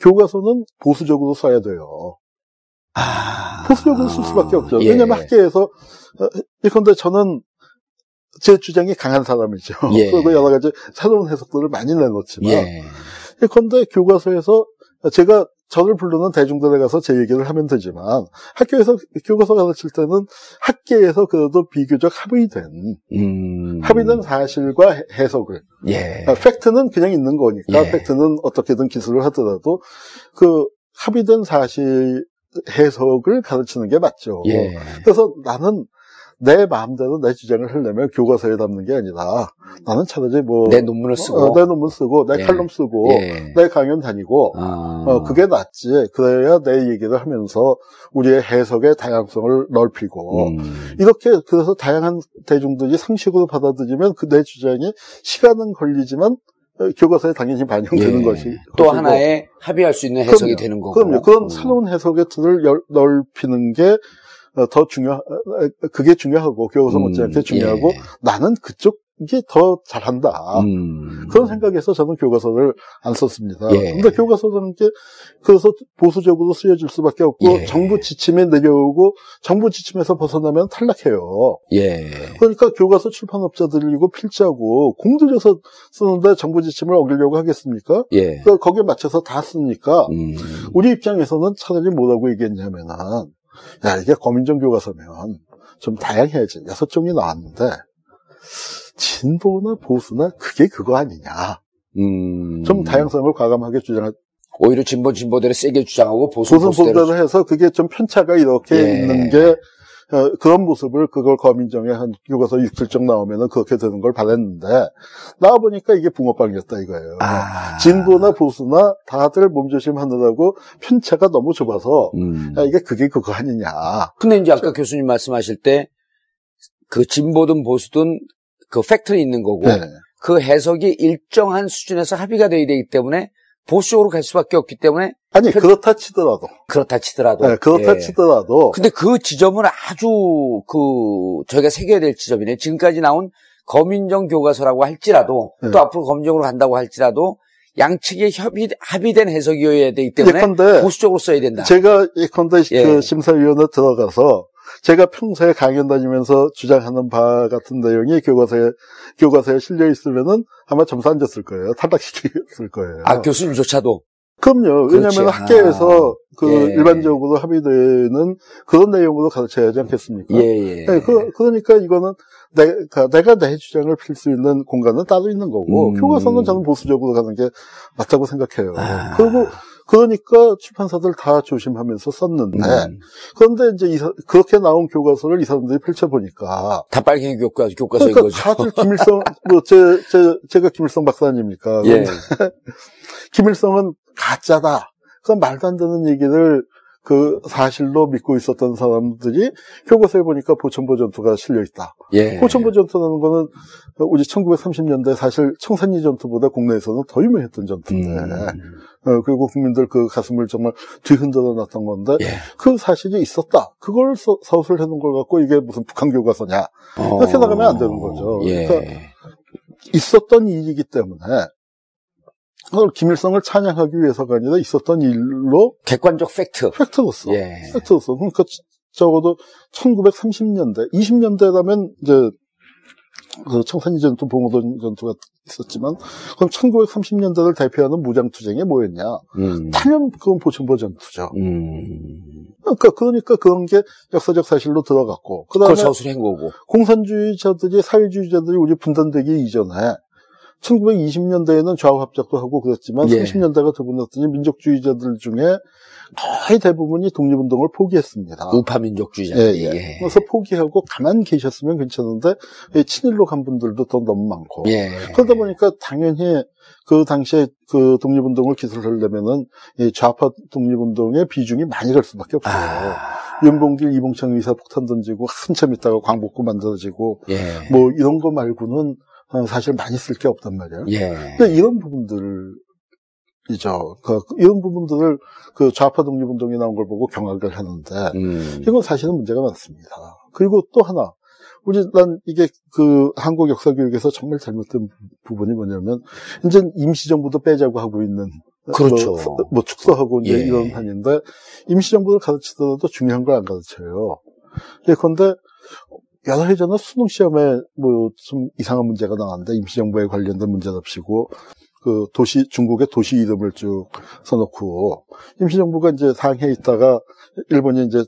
교과서는 보수적으로 써야 돼요. 아. 보수적으로 쓸 수밖에 없죠. 예. 왜냐하면 학계에서 어, 예컨대 저는 제 주장이 강한 사람이죠. 예. [laughs] 그리고 여러 가지 새로운 해석들을 많이 내놓지만 예. 예컨대 교과서에서 제가 저를 부르는 대중들에 가서 제 얘기를 하면 되지만 학교에서 교과서 가르칠 때는 학계에서 그래도 비교적 합의된 음. 합의된 사실과 해- 해석을 예. 아, 팩트는 그냥 있는 거니까 예. 팩트는 어떻게든 기술을 하더라도 그 합의된 사실 해석을 가르치는 게 맞죠. 예. 그래서 나는 내 마음대로 내 주장을 하려면 교과서에 담는 게 아니라 나는 차라리 뭐 내 논문을 쓰고. 어, 내 논문 쓰고 내 예. 칼럼 쓰고 예. 내 강연 다니고 아. 어, 그게 낫지. 그래야 내 얘기를 하면서 우리의 해석의 다양성을 넓히고 음. 이렇게 그래서 다양한 대중들이 상식으로 받아들이면 그 내 주장이 시간은 걸리지만 어, 교과서에 당연히 반영되는 예. 것이 또 것이고. 하나의 합의할 수 있는 해석이 그럼요. 되는 거고. 그럼요. 그런 음. 새로운 해석의 틀을 열- 넓히는 게 더 중요, 어, 그게 중요하고, 교과서 음, 못지않게 중요하고, 예. 나는 그쪽이 더 잘한다. 음. 그런 생각에서 저는 교과서를 안 썼습니다. 예. 근데 교과서라는 게, 그래서 보수적으로 쓰여질 수밖에 없고, 예. 정부 지침에 내려오고, 정부 지침에서 벗어나면 탈락해요. 예. 그러니까 교과서 출판업자들이고 필자고 공들여서 쓰는데 정부 지침을 어기려고 하겠습니까? 예. 그러니까 거기에 맞춰서 다 쓰니까 음. 우리 입장에서는 차라리 뭐라고 얘기했냐면은 야 이게 검인정 교과서면 좀 다양해야지 여섯 종이 나왔는데 진보나 보수나 그게 그거 아니냐 음. 좀 다양성을 과감하게 주장할 오히려 진보 진보대로 세게 주장하고 보수 보수 보수대로 해서 그게 좀 편차가 이렇게 예. 있는 게 어, 그런 모습을 그걸 검인정에 한 교과서 6, 7정 나오면은 그렇게 되는 걸 바랬는데 나와 보니까 이게 붕어빵이었다 이거예요. 아. 진보나 보수나 다들 몸조심하느라고 편차가 너무 좁아서 음. 야, 이게 그게 그거 아니냐. 근데 이제 아까 교수님 말씀하실 때 그 진보든 보수든 그 팩트는 있는 거고 네. 그 해석이 일정한 수준에서 합의가 돼야 되기 때문에 보수적으로 갈 수밖에 없기 때문에 아니 편- 그렇다 치더라도 그렇다 치더라도 네, 그렇다 예. 치더라도 근데 그 지점은 아주 그 저희가 새겨야 될 지점이네. 지금까지 나온 검인정 교과서라고 할지라도 네. 또 앞으로 검인정으로 간다고 할지라도 양측의 협의 합의된 해석이어야 되기 때문에 예컨대 보수적으로 써야 된다. 제가 예컨대 예. 그 심사위원회 들어가서 제가 평소에 강연 다니면서 주장하는 바 같은 내용이 교과서에 교과서에 실려 있으면은 아마 점수 안 줬을 거예요. 탈락시켰을 거예요. 아 교수님조차도 그럼요. 왜냐하면 학계에서 그 예. 일반적으로 합의되는 그런 내용으로 가르쳐야 하지 않겠습니까? 예 예. 네, 그, 그러니까 이거는 내가, 내가 내 주장을 필 수 있는 공간은 따로 있는 거고, 음. 교과서는 저는 보수적으로 가는 게 맞다고 생각해요. 아. 그리고 그러니까 출판사들 다 조심하면서 썼는데 음. 그런데 이제 이 사- 그렇게 나온 교과서를 이 사람들이 펼쳐보니까 다 빨갱이 교과, 교과서인 그러니까 거죠. 다들 김일성 뭐 제, 제, 제가 김일성 박사 아닙니까? 예. [laughs] 김일성은 가짜다. 그건 말도 안 되는 얘기를 그 사실로 믿고 있었던 사람들이 교과서에 보니까 보천보 전투가 실려 있다. 예. 보천보 전투라는 거는 우리 1930년대 사실 청산리 전투보다 국내에서는 더 유명했던 전투인데, 음. 어, 그리고 국민들 그 가슴을 정말 뒤흔들어 놨던 건데, 예. 그 사실이 있었다. 그걸 서, 서술해 놓은 걸 갖고 이게 무슨 북한 교과서냐. 어. 그렇게 나가면 안 되는 거죠. 예. 그러니까 있었던 일이기 때문에, 김일성을 찬양하기 위해서가 아니라 있었던 일로 객관적 팩트. 팩트로서. 예. 팩트로서. 그러니까 적어도 1930년대, 20년대라면 이제 그 청산리 전투, 봉오동 전투가 있었지만, 그럼 1930년대를 대표하는 무장투쟁이 뭐였냐? 음. 당연 그건 보천보 전투죠. 음. 그러니까, 그러니까 그런 게 역사적 사실로 들어갔고, 그 그걸 다음에 서술한 거고. 공산주의자들이, 사회주의자들이 우리 분단되기 이전에 1920년대에는 좌우합작도 하고 그랬지만 예. 30년대가 되고 났더니 민족주의자들 중에 거의 대부분이 독립운동을 포기했습니다. 우파 민족주의자들. 예, 예. 예. 그래서 포기하고 가만 계셨으면 괜찮은데 이 친일로 간 분들도 더 너무 많고 예. 그러다 보니까 당연히 그 당시에 그 독립운동을 기술하려면은 이 좌파 독립운동의 비중이 많이 갈 수밖에 없어요. 아. 윤봉길, 이봉창 의사 폭탄 던지고 한참 있다가 광복구 만들어지고 예. 뭐 이런 거 말고는 어, 사실 많이 쓸 게 없단 말이에요. 예. 근데 이런 부분들이죠. 그 이런 부분들을 그 좌파 독립운동이 나온 걸 보고 경악을 하는데 음. 이건 사실은 문제가 많습니다. 그리고 또 하나 우리 난 이게 그 한국 역사 교육에서 정말 잘못된 부분이 뭐냐면 이제 임시정부도 빼자고 하고 있는 그렇죠. 뭐, 뭐 축소하고 예. 이런 한인데 임시정부를 가르치더라도 중요한 걸 안 가르쳐요. 예컨대 여러 해 전에 수능 시험에 뭐 좀 이상한 문제가 나왔는데 임시정부에 관련된 문제답시고 그 도시 중국의 도시 이름을 쭉 써놓고 임시정부가 이제 상해에 있다가 일본이 이제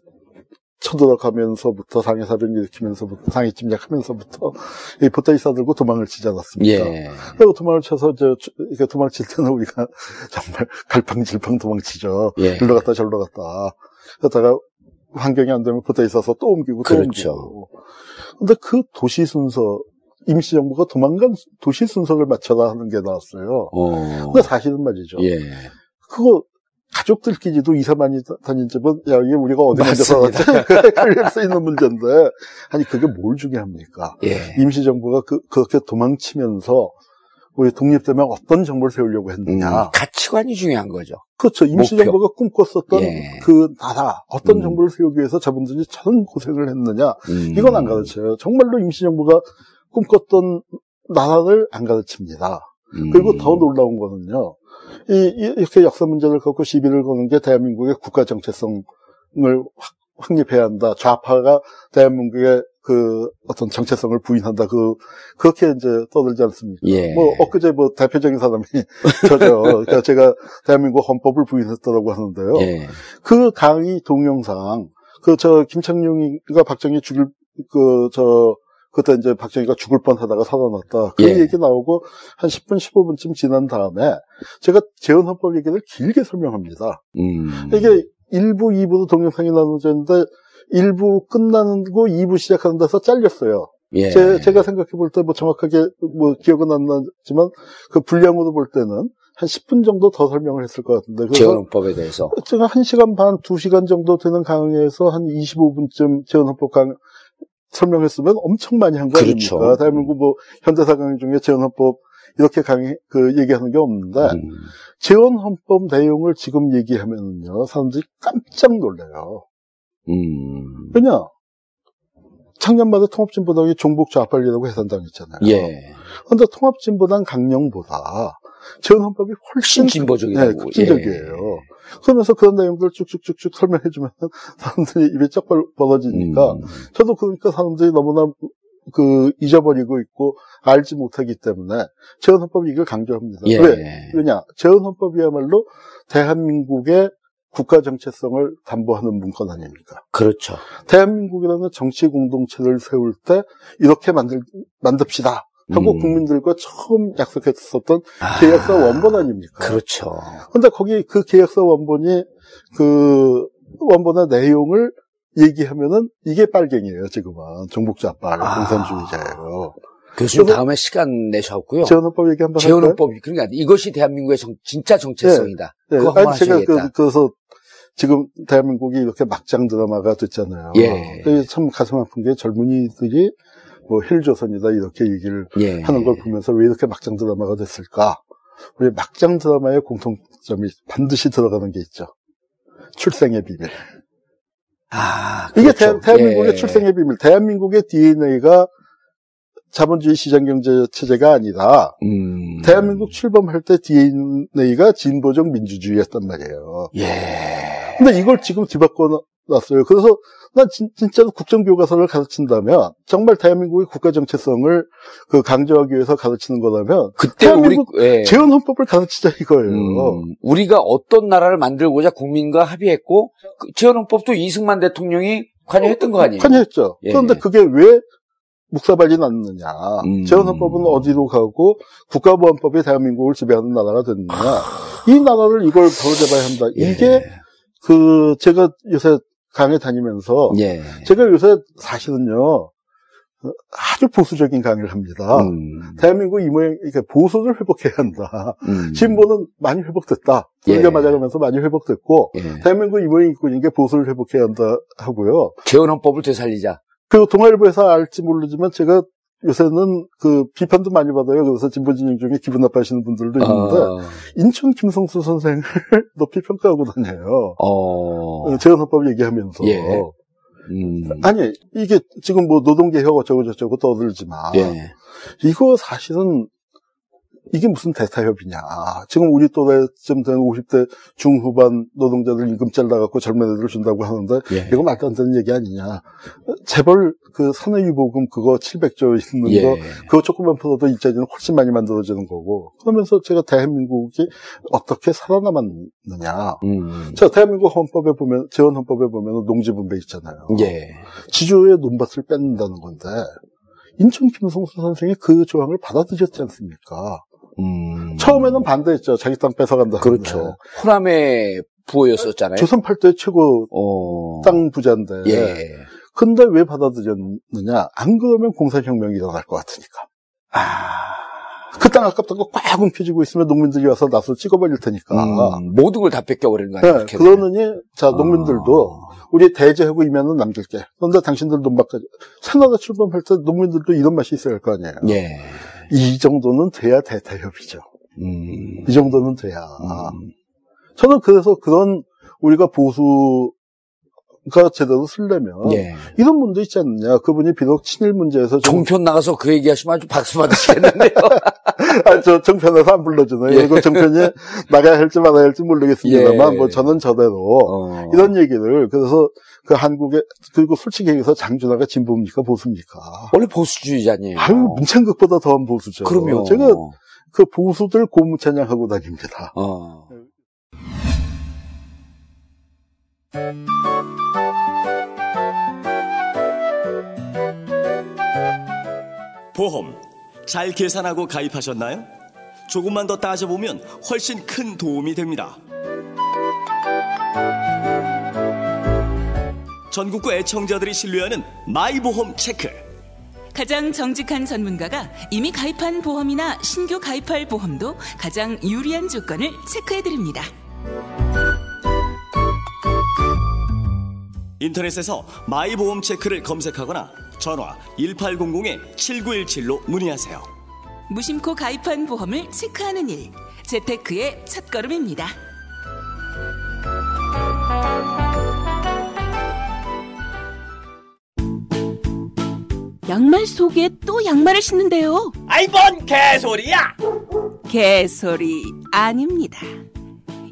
쳐들어가면서부터 상해 사변 일으키면서부터 상해 침략하면서부터 [laughs] 이 보따리 싸 들고 도망을 치지 않았습니까? 예. 그리고 도망을 쳐서 저 이렇게 도망칠 때는 우리가 [laughs] 정말 갈팡질팡 도망치죠. 예. 일로 갔다 절로 갔다. 그러다가 환경이 안 되면 보따리 싸서 또 옮기고 또 그렇죠. 옮기고. 근데 그 도시 순서 임시정부가 도망간 도시 순서를 맞춰라 하는 게 나왔어요. 어. 근데 사실은 말이죠. 예. 그거 가족들끼리도 이사 많이 다- 다닌 집은 야 이게 우리가 어디 먼저. 살았지? 걸릴 [laughs] 수 있는 문제인데 아니 그게 뭘 중요합니까? 예. 임시정부가 그, 그렇게 도망치면서 우리 독립되면 어떤 정부를 세우려고 음, 했느냐. 가치관이 중요한 거죠. 그렇죠. 임시정부가 꿈꿨었던 예. 그 나라, 어떤 음. 정부를 세우기 위해서 저분들이 저런 고생을 했느냐. 음. 이건 안 가르쳐요. 정말로 임시정부가 꿈꿨던 나라를 안 가르칩니다. 음. 그리고 더 놀라운 거는요. 이, 이- 이렇게 역사 문제를 갖고 시비를 거는 게 대한민국의 국가 정체성을 확, 확립해야 한다. 좌파가 대한민국의 그 어떤 정체성을 부인한다. 그, 그렇게 이제 떠들지 않습니까? 예. 뭐, 엊그제 뭐 대표적인 사람이 [laughs] 저죠. 그러니까 제가 대한민국 헌법을 부인했다라고 하는데요. 예. 그 강의 동영상, 그 저 김창룡이가 박정희 죽일, 그, 저, 그때 이제 박정희가 죽을 뻔 하다가 살아났다. 그 예. 얘기 나오고 한 10분, 15분쯤 지난 다음에 제가 재헌헌법 얘기를 길게 설명합니다. 음. 이게 1부, 2부로 동영상이 나눠져 있는데 1부 끝나고 2부 시작하는 데서 잘렸어요. 예. 제, 제가 생각해 볼 때 뭐 정확하게 뭐 기억은 안 나지만 그 분량으로 볼 때는 한 10분 정도 더 설명을 했을 것 같은데. 재헌헌법에 대해서. 제가 1시간 반, 2시간 정도 되는 강의에서 한 25분쯤 재헌헌법 강 설명했으면 엄청 많이 한 거 그렇죠. 아닙니까? 대한민국 뭐 현대사 강의 중에 재헌헌법 이렇게 강의 그 얘기하는 게 없는데 음. 재헌헌법 내용을 지금 얘기하면요 사람들이 깜짝 놀래요. 음. 왜냐? 작년 말에 통합진보당이 종북 좌빨리라고 해산당했잖아요. 예. 그런데 통합진보당 강령보다 재헌헌법이 훨씬 훨씬 진보적이라고. 네, 급진적이에요. 그러면서 그런 내용들 쭉쭉쭉쭉 설명해주면 사람들이 입이 쩍 벌- 벌어지니까 음. 저도 그러니까 사람들이 너무나 그 잊어버리고 있고 알지 못하기 때문에 재헌헌법 이걸 강조합니다. 예. 왜? 왜냐? 재헌헌법이야말로 대한민국의 국가 정체성을 담보하는 문건 아닙니까? 그렇죠. 대한민국이라는 정치 공동체를 세울 때 이렇게 만들 만듭시다. 하고 음. 국민들과 처음 약속했었던 아, 계약서 원본 아닙니까? 그렇죠. 근데 거기 그 계약서 원본이 그 원본의 내용을 얘기하면은 이게 빨갱이에요, 지금은. 종북자빨, 아. 공산주의자예요. 교수님 다음에 시간 내셨고요. 재헌헌법 얘기 한번 할까요? 재헌헌법이 그러니까 이것이 대한민국의 정- 진짜 정체성이다. 네, 한번 아니, 제가. 그, 그래서 지금 대한민국이 이렇게 막장 드라마가 됐잖아요. 예. 그게 참 가슴 아픈 게 젊은이들이 뭐 힐조선이다 이렇게 얘기를 예. 하는 걸 보면서 왜 이렇게 막장 드라마가 됐을까? 우리 막장 드라마의 공통점이 반드시 들어가는 게 있죠. 출생의 비밀. 아, 이게 그렇죠. 대, 한민국의 예. 출생의 비밀. 대한민국의 DNA가 자본주의 시장경제 체제가 아니라 음. 대한민국 출범할 때 DNA가 진보적 민주주의였단 말이에요. 예. 근데 이걸 지금 뒤바꿔 놨어요. 그래서 난 진, 진짜로 국정교과서를 가르친다면 정말 대한민국의 국가 정체성을 그 강조하기 위해서 가르치는 거라면 그때 우리 대한민국 예. 재헌 헌법을 가르치자 이거예요. 음, 우리가 어떤 나라를 만들고자 국민과 합의했고 그 재헌 헌법도 이승만 대통령이 관여했던 거 아니에요? 관여했죠. 예. 그런데 그게 왜 묵사발이 났느냐. 음. 재헌헌법은 어디로 가고 국가보안법이 대한민국을 지배하는 나라가 됐느냐. 이 나라를 이걸 바로잡아야 한다. 예. 이게 그 제가 요새 강의 다니면서 예. 제가 요새 사실은요 아주 보수적인 강의를 합니다. 음. 대한민국 이 모양 이렇게 보수를 회복해야 한다. 음. 진보는 많이 회복됐다. 예. 돌려 맞아가면서 많이 회복됐고 예. 대한민국 이 모양 있고 이게 보수를 회복해야 한다 하고요. 재헌헌법을 되살리자. 그리고 동아일보에서 알지 모르지만 제가 요새는 그 비판도 많이 받아요. 그래서 진보 진영 중에 기분 나빠하시는 분들도 있는데 어. 인천 김성수 선생을 [laughs] 높이 평가하고 다녀요. 어. 재헌헌법 얘기하면서. 예. 음. 아니 이게 지금 뭐 노동개혁 어쩌고 저쩌고 떠들지만 예. 이거 사실은 이게 무슨 대타협이냐. 지금 우리 또래쯤 되는 50대 중후반 노동자들 임금 잘라갖고 젊은 애들 준다고 하는데 예. 이거 말도 안 되는 얘기 아니냐. 재벌 그 산업유보금 그거 700조 있는 예. 거 그거 조금만 풀어도 이자리는 훨씬 많이 만들어지는 거고 그러면서 제가 대한민국이 어떻게 살아남았느냐. 음. 자, 대한민국 헌법에 보면, 재헌헌법에 보면 농지분배 있잖아요. 예. 지주의 논밭을 뺏는다는 건데, 인천 김성수 선생이 그 조항을 받아들였지 않습니까? 음. 처음에는 반대했죠. 자기 땅 뺏어간다. 그렇죠. 호남의 부호였었잖아요. 조선 8대 최고 어. 땅 부자인데. 예. 근데 왜 받아들였느냐? 안 그러면 공사혁명이 일어날 것 같으니까. 아. 그 땅 아깝다고 꽉 움켜쥐고 있으면 농민들이 와서 낫을 찍어버릴 테니까. 음, 모든 걸 다 뺏겨버리는 거 네, 아니에요? 그렇게 그러느니, 자, 농민들도, 우리 대제하고 이면은 남길게. 그런데 당신들 논밭까지. 새나라 출범할 때 농민들도 이런 맛이 있어야 할 거 아니에요. 예. 이 정도는 돼야 대타협이죠. 음. 이 정도는 돼야. 음. 저는 그래서 그런 우리가 보수가 제대로 쓰려면 예. 이런 분도 있지 않느냐. 그분이 비록 친일 문제에서 좀 종편 나가서 그 얘기하시면 아주 박수 받으시겠는데요. [laughs] 아, 저 정편에서 안 불러주네요. 예. 이거 정편이 나가야 할지 말아야 할지 모르겠습니다만 예. 뭐 저는 저대로 어. 이런 얘기를 그래서 그 한국에 그리고 솔직히 얘기해서 장준하가 진보입니까 보수입니까? 원래 보수주의자니에요. 아유 문창극보다 더한 보수죠. 그럼요. 제가 그 보수들 고무찬양하고 다닙니다. 어. 보험 잘 계산하고 가입하셨나요? 조금만 더 따져보면 훨씬 큰 도움이 됩니다. 전국구 애청자들이 신뢰하는 마이보험 체크. 가장 정직한 전문가가 이미 가입한 보험이나 신규 가입할 보험도 가장 유리한 조건을 체크해드립니다. 인터넷에서 마이보험 체크를 검색하거나 전화 1800-7917로 문의하세요. 무심코 가입한 보험을 체크하는 일, 재테크의 첫걸음입니다. 양말 속에 또 양말을 신는데요. 아이 뭔 개소리야! 개소리 아닙니다.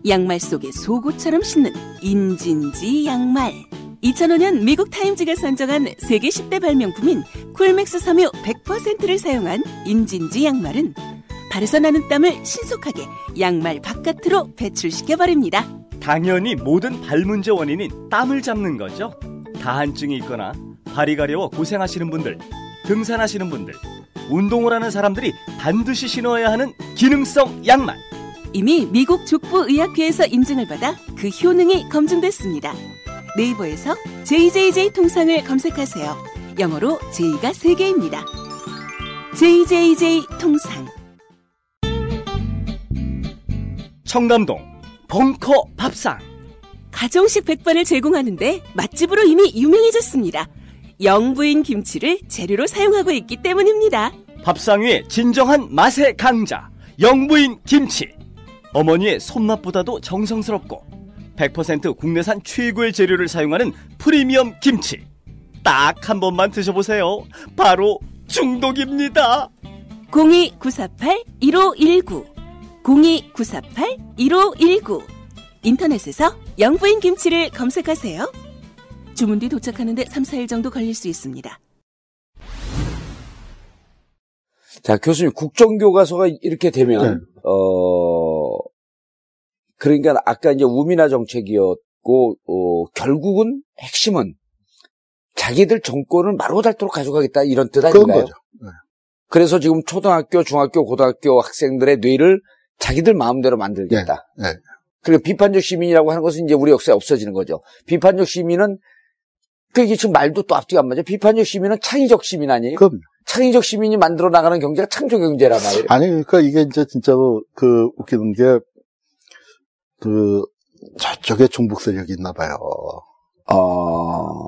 양말 속에 속옷처럼 신는 인진지 양말. 2005년 미국 타임즈가 선정한 세계 10대 발명품인 쿨맥스 섬유 100%를 사용한 인진지 양말은 발에서 나는 땀을 신속하게 양말 바깥으로 배출시켜 버립니다. 당연히 모든 발 문제 원인인 땀을 잡는 거죠. 다한증이 있거나 발이 가려워 고생하시는 분들, 등산하시는 분들, 운동을 하는 사람들이 반드시 신어야 하는 기능성 양말. 이미 미국 족부의학회에서 인증을 받아 그 효능이 검증됐습니다. 네이버에서 JJJ 통상을 검색하세요. 영어로 J가 3개입니다. JJJ 통상. 청담동 벙커 밥상. 가정식 백반을 제공하는데 맛집으로 이미 유명해졌습니다. 영부인 김치를 재료로 사용하고 있기 때문입니다. 밥상 위에 진정한 맛의 강자 영부인 김치. 어머니의 손맛보다도 정성스럽고 100% 국내산 최고의 재료를 사용하는 프리미엄 김치. 딱 한 번만 드셔보세요. 바로 중독입니다. 02948-1519 02948-1519 인터넷에서 영부인 김치를 검색하세요. 주문 뒤 도착하는데 3, 4일 정도 걸릴 수 있습니다. 자, 교수님, 국정교과서가 이렇게 되면, 네. 어, 그러니까 아까 이제 우민화 정책이었고, 어, 결국은 핵심은 자기들 정권을 마로 닳도록 가져가겠다 이런 뜻 아닌가요? 거죠. 네. 그래서 지금 초등학교, 중학교, 고등학교 학생들의 뇌를 자기들 마음대로 만들겠다. 네, 네. 그리고 비판적 시민이라고 하는 것은 이제 우리 역사에 없어지는 거죠. 비판적 시민은 그게 지금 말도 또 앞뒤가 안 맞아. 비판적 시민은 창의적 시민 아니에요? 그럼 창의적 시민이 만들어 나가는 경제가 창조 경제란 말이에요. 아니 그러니까 이게 이제 진짜로 그 웃기는 게 그 저쪽에 종북 세력이 있나 봐요. 아,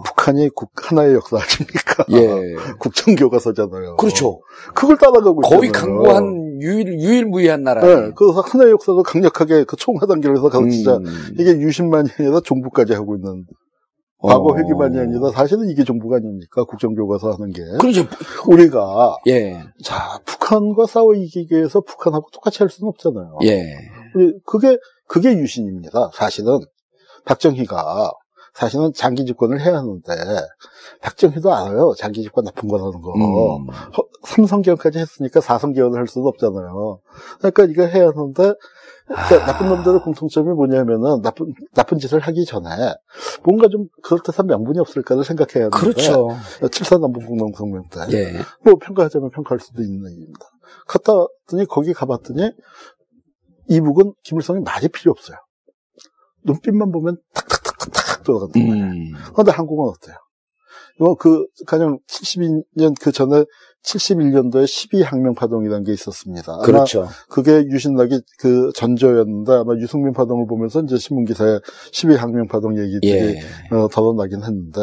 북한이 국 하나의 역사 아닙니까? 예. [laughs] 국정교과서잖아요. 그렇죠. 그걸 따라가고 거의 있잖아요. 강구한 유일, 유일무이한 나라. 네, 그래서 하나의 역사도 강력하게 그 총하단결에서 가르치자. 음. 이게 유신만이 아니라 종북까지 하고 있는 과거 어. 회기만이 아니라 사실은 이게 종북 아닙니까? 국정교과서 하는 게. 그렇죠. 우리가 예, 자 북한과 싸워 이기기 위해서 북한하고 똑같이 할 수는 없잖아요. 예. 그게 그게 유신입니다. 사실은 박정희가 사실은 장기 집권을 해야 하는데 박정희도 알아요. 장기 집권 나쁜 거라는 거. 음. 허- 삼성개헌까지 했으니까 사성개헌을 할 수도 없잖아요. 그러니까 이거 해야 하는데 그러니까 나쁜 놈들의 공통점이 뭐냐면은 나쁜 나쁜 짓을 하기 전에 뭔가 좀 그럴듯한 명분이 없을까를 생각해야 하는데 그렇죠. 칠사 남북 공동성명 때 예. 뭐 평가하자면 평가할 수도 있는 얘기입니다. 갔다 왔더니 거기 가봤더니 이북은 김일성이 말이 필요 없어요. 눈빛만 보면 탁탁탁탁탁 돌아간단 말이에요. 음. 그런데 한국은 어때요? 이거 그 가령 72년 그 전에 71년도에 12항명 파동이라는 게 있었습니다. 그렇죠. 그게 유신락이 그 전조였는데 아마 유승민 파동을 보면서 이제 신문 기사에 12항명 파동 얘기들이 예. 어, 덜어나긴 했는데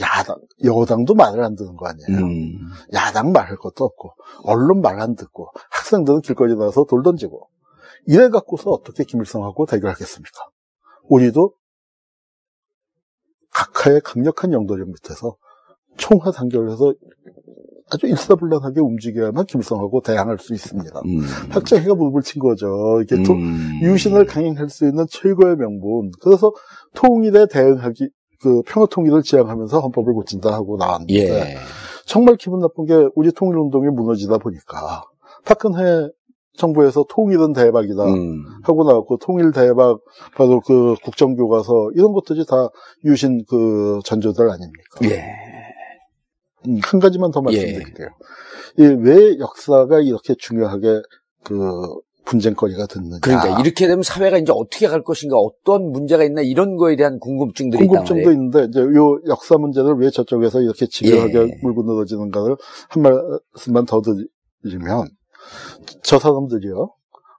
야당 여당도 말을 안 듣는 거 아니에요. 음. 야당 말할 것도 없고 언론 말 안 듣고 학생들은 길거리 나가서 돌 던지고 이래 갖고서 어떻게 김일성하고 대결하겠습니까? 우리도 각하의 강력한 영도력 밑에서 총화 단결해서 아주 일사불란하게 움직여야만 김일성하고 대항할 수 있습니다. 음. 박정희가 무릎을 친 거죠. 이게 도- 음. 유신을 강행할 수 있는 최고의 명분. 그래서 통일에 대응하기, 그 평화 통일을 지향하면서 헌법을 고친다 하고 나왔는데 예. 정말 기분 나쁜 게 우리 통일운동이 무너지다 보니까 박근혜 정부에서 통일은 대박이다 음. 하고 나왔고 통일 대박 바로 그 국정교과서 이런 것들이 다 유신 그 전조들 아닙니까? 예. 음, 한 가지만 더 말씀드릴게요. 이왜 역사가 이렇게 중요하게 그 분쟁거리가 됐느냐? 그러니까 이렇게 되면 사회가 이제 어떻게 갈 것인가, 어떤 문제가 있나 이런 거에 대한 궁금증들이 있단 궁금증도 말이에요. 있는데 이제 요 역사 문제를 왜 저쪽에서 이렇게 집요하게 예. 물고 늘어지는가를 한 말씀만 더 드리면 저 사람들이요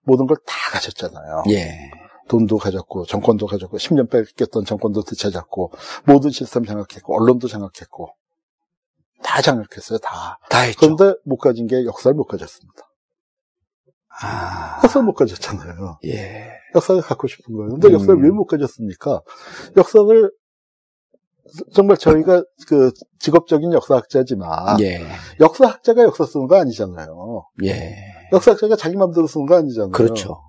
모든 걸 다 가졌잖아요. 예. 돈도 가졌고 정권도 가졌고 10년 뺏겼던 정권도 되찾았고 모든 시스템 장악했고 언론도 장악했고 다 장악했어요 다. 다 했죠. 그런데 못 가진 게 역사를 못 가졌습니다. 아, 역사를 못 가졌잖아요. 예. 역사를 갖고 싶은 거예요. 근데 음. 역사를 왜 못 가졌습니까? 역사를 정말 저희가 그 직업적인 역사학자지만 예. 역사학자가 역사 쓰는 거 아니잖아요. 예. 역사학자가 자기 마음대로 쓰는 거 아니잖아요. 그렇죠.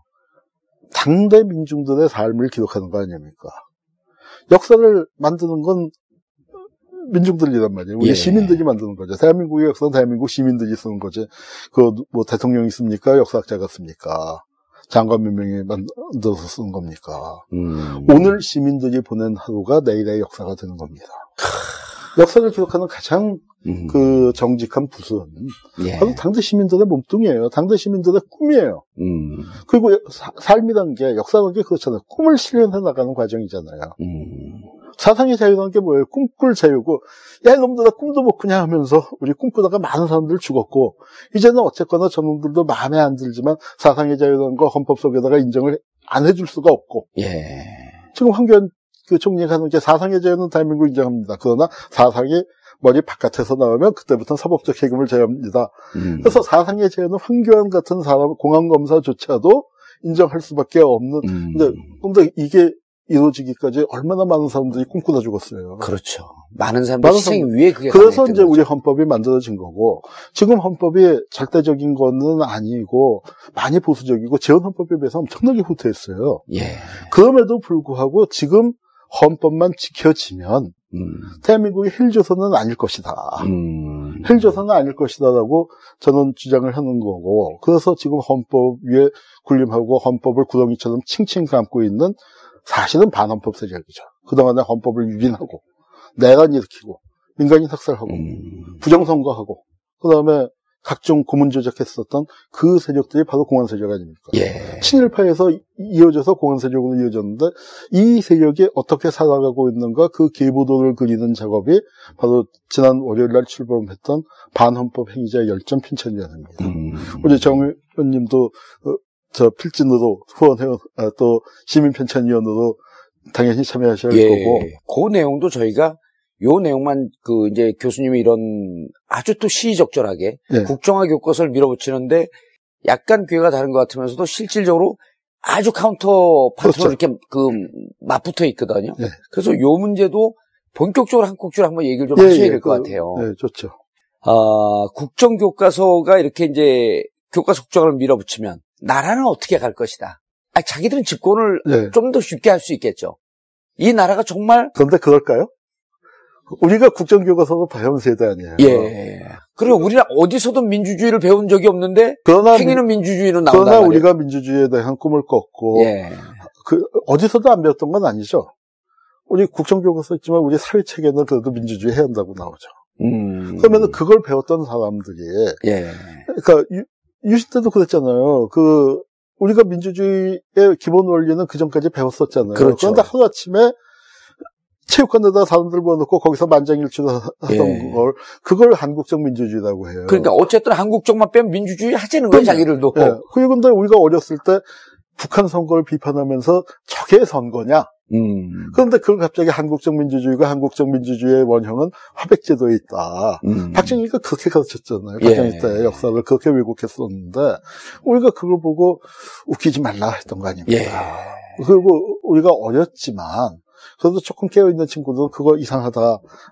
당대 민중들의 삶을 기록하는 거 아닙니까? 역사를 만드는 건 민중들이란 말이에요. 우리 예. 시민들이 만드는 거죠. 대한민국의 역사는 대한민국 시민들이 쓰는 거지. 그 뭐 대통령이 씁니까? 역사학자가 씁니까? 장관 몇 명이 만들어서 쓰는 겁니까? 음. 오늘 시민들이 보낸 하루가 내일의 역사가 되는 겁니다. 역사를 기록하는 가장 음. 그 정직한 붓은 예. 바로 당대 시민들의 몸뚱이에요. 당대 시민들의 꿈이에요. 음. 그리고 사- 삶이란 게 역사라는 게 그렇잖아요. 꿈을 실현해 나가는 과정이잖아요. 음. 사상의 자유라는 게 뭐예요? 꿈꿀 자유고, 야, 이놈들아, 꿈도 못 꾸냐 하면서, 우리 꿈꾸다가 많은 사람들 죽었고, 이제는 어쨌거나 저놈들도 마음에 안 들지만, 사상의 자유라는 거 헌법 속에다가 인정을 안 해줄 수가 없고, 예. 지금 황교안 그 총리가 하는 게 사상의 자유는 대한민국 인정합니다. 그러나 사상이 머리 바깥에서 나오면 그때부터는 사법적 책임을 져야 합니다. 음. 그래서 사상의 자유는 황교안 같은 사람, 공안검사조차도 인정할 수밖에 없는, 음. 근데, 근데 이게 이루어지기까지 얼마나 많은 사람들이 꿈꾸다 죽었어요. 그렇죠. 많은 사람들 많은 희생 위에 그게 그래서 이제 거죠. 우리 헌법이 만들어진 거고, 지금 헌법이 절대적인 거는 아니고, 많이 보수적이고, 재헌 헌법에 비해서 엄청나게 후퇴했어요. 예. 그럼에도 불구하고 지금 헌법만 지켜지면, 음. 대한민국이 힐조선은 아닐 것이다. 음. 헬조선은 아닐 것이다라고 저는 주장을 하는 거고, 그래서 지금 헌법 위에 군림하고 헌법을 구덩이처럼 칭칭 감고 있는 사실은 반헌법 세력이죠. 그동안에 헌법을 유린하고, 내란 일으키고, 민간인 학살하고, 음. 부정선거하고, 그 다음에 각종 고문 조작했었던 그 세력들이 바로 공안 세력 아닙니까? 예. 친일파에서 이- 이어져서 공안 세력으로 이어졌는데 이 세력이 어떻게 살아가고 있는가 그 계보도를 그리는 작업이 바로 지난 월요일 날 출범했던 반헌법 행위자 열전 편찬위원회입니다. 음. 우리 정 의원님도 어, 저 필진으로 후원해 아, 또 시민 편찬위원으로 당연히 참여하셔야 할 예. 거고 그 내용도 저희가 요 내용만 그 이제 교수님이 이런 아주 또 시의적절하게 예. 국정화 교과서를 밀어붙이는데 약간 궤가 다른 것 같으면서도 실질적으로 아주 카운터 파트로 그렇죠. 이렇게 그 맞붙어 있거든요. 예. 그래서 요 문제도 본격적으로 한 꼭지로 한번 얘기를 좀 예, 하셔야 예, 될것 그, 같아요. 네, 좋죠. 아, 국정 교과서가 이렇게 이제 교과서 국정을 밀어붙이면 나라는 어떻게 갈 것이다. 아, 자기들은 집권을 예. 좀더 쉽게 할 수 있겠죠. 이 나라가 정말 그런데 그럴까요? 우리가 국정교과서도 다현 세대 아니에요. 예. 그리고 우리는 어디서도 민주주의를 배운 적이 없는데 그러나 행위는 민주주의는 나온다 그러나 말이에요. 우리가 민주주의에 대한 꿈을 꿨고 예. 그 어디서도 안 배웠던 건 아니죠. 우리 국정교과서 있지만 우리 사회 체계는 그래도 민주주의 해야 한다고 나오죠. 음. 그러면 그걸 배웠던 사람들이 예. 그러니까 유, 유신 때도 그랬잖아요. 그 우리가 민주주의의 기본 원리는 그 전까지 배웠었잖아요. 그렇죠. 런데 하루 아침에 체육관에다 사람들 모아놓고 거기서 만장일치로 하던 예. 걸 그걸 한국적 민주주의라고 해요. 그러니까 어쨌든 한국 쪽만 빼면 민주주의 하자는 거예요. 자기들도. 예. 그리고 근데 우리가 어렸을 때 북한 선거를 비판하면서 저게 선거냐? 음. 그런데 그걸 갑자기 한국적 민주주의가 한국적 민주주의의 원형은 화백제도에 있다. 음. 박정희가 그렇게 가르쳤잖아요. 예. 박정희 때 역사를 그렇게 왜곡했었는데 우리가 그걸 보고 웃기지 말라 했던 거 아닙니까? 예. 그리고 우리가 어렸지만 그래도 조금 깨어있는 친구들은 그거 이상하다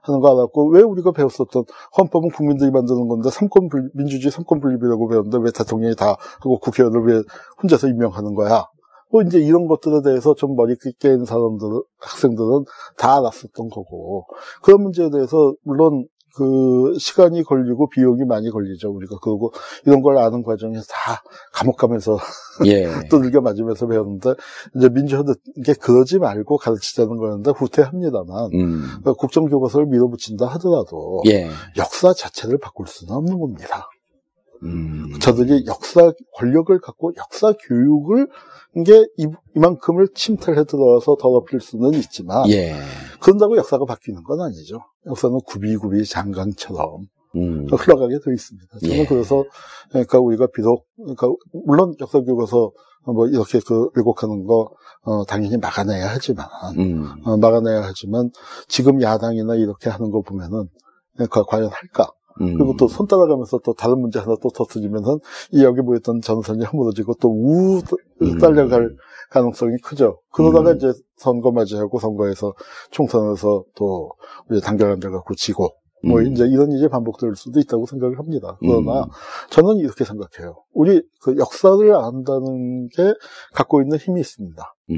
하는 거 알았고 왜 우리가 배웠었던 헌법은 국민들이 만드는 건데 삼권 분 민주주의 삼권 분립이라고 배웠는데 왜 대통령이 다 하고 국회의원을 왜 혼자서 임명하는 거야? 뭐 이제 이런 것들에 대해서 좀 머리 깨인 사람들, 학생들은 다 알았었던 거고 그런 문제에 대해서 물론 그 시간이 걸리고 비용이 많이 걸리죠 우리가 그리고 이런 걸 아는 과정에서 다 감옥 가면서 [laughs] 예. 두들겨 맞으면서 배웠는데 이제 민주화된 게 그러지 말고 가르치자는 거였는데 후퇴합니다만 음. 그러니까 국정교과서를 밀어붙인다 하더라도 예. 역사 자체를 바꿀 수는 없는 겁니다. 음. 저들이 역사 권력을 갖고 역사 교육을 이게 이, 이만큼을 침탈해 들어와서 더럽힐 수는 있지만 예. 그런다고 역사가 바뀌는 건 아니죠. 역사는 구비구비 장강처럼 음. 흘러가게 돼 있습니다. 저는 예. 그래서 그러니까 우리가 비록 그러니까 물론 역사 교과서 뭐 이렇게 그 왜곡하는 거 어, 당연히 막아내야 하지만 음. 어, 막아내야 하지만 지금 야당이나 이렇게 하는 거 보면은 그러니까 과연 할까? 음. 그리고 또 손 따라가면서 또 다른 문제 하나 또 터뜨리면은 이 여기 모였던 전선이 허물어지고 또우 음. 딸려갈 가능성이 크죠. 그러다가 음. 이제 선거 맞이하고 선거에서 총선에서 또 우리 단결한 갖고 지고 뭐 음. 이제 이런 일이 반복될 수도 있다고 생각을 합니다. 그러나 음. 저는 이렇게 생각해요. 우리 그 역사를 안다는 게 갖고 있는 힘이 있습니다. 음.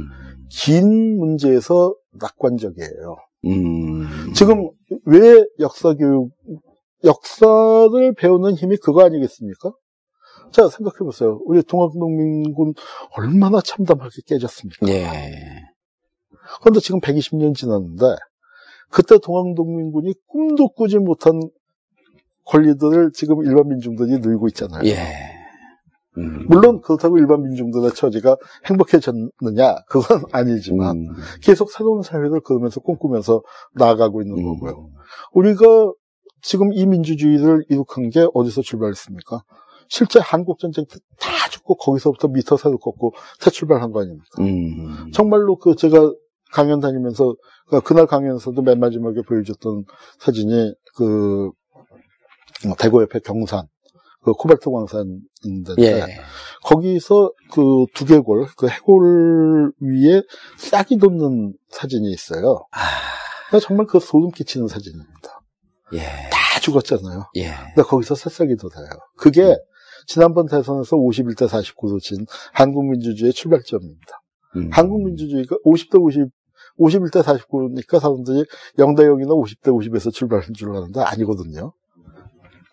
긴 문제에서 낙관적이에요. 음. 지금 왜 역사 교육, 역사를 배우는 힘이 그거 아니겠습니까? 자, 생각해 보세요. 우리 동학농민군 얼마나 참담하게 깨졌습니까? 예. 그런데 지금 120년 지났는데, 그때 동학농민군이 꿈도 꾸지 못한 권리들을 지금 일반 민중들이 누리고 있잖아요. 예. 음. 물론 그렇다고 일반 민중들의 처지가 행복해졌느냐 그건 [laughs] 아니지만 음. 계속 새로운 사회를 그러면서 꿈꾸면서 나아가고 있는 음. 거고요. 우리가 지금 이 민주주의를 이룩한 게 어디서 출발했습니까? 실제 한국 전쟁 때 다 죽고 거기서부터 미터 새로 걷고 재출발한 거 아닙니까? 음. 정말로 그 제가 강연 다니면서 그 그날 강연에서도 맨 마지막에 보여줬던 사진이 그 어, 대구 옆에 경산 그 코발트 광산인데 예. 거기서 그 두개골 그 해골 위에 싹이 돋는 사진이 있어요. 그러니까 정말 그 소름 끼치는 사진입니다. 예. 다 죽었잖아요. 예. 근데 거기서 새싹이 돋아요. 그게 지난번 대선에서 51대 49로 진 한국민주주의의 출발점입니다. 음. 한국민주주의가 50대 50, 51대 49니까 사람들이 0대 0이나 50대 50에서 출발한 줄 아는데 아니거든요.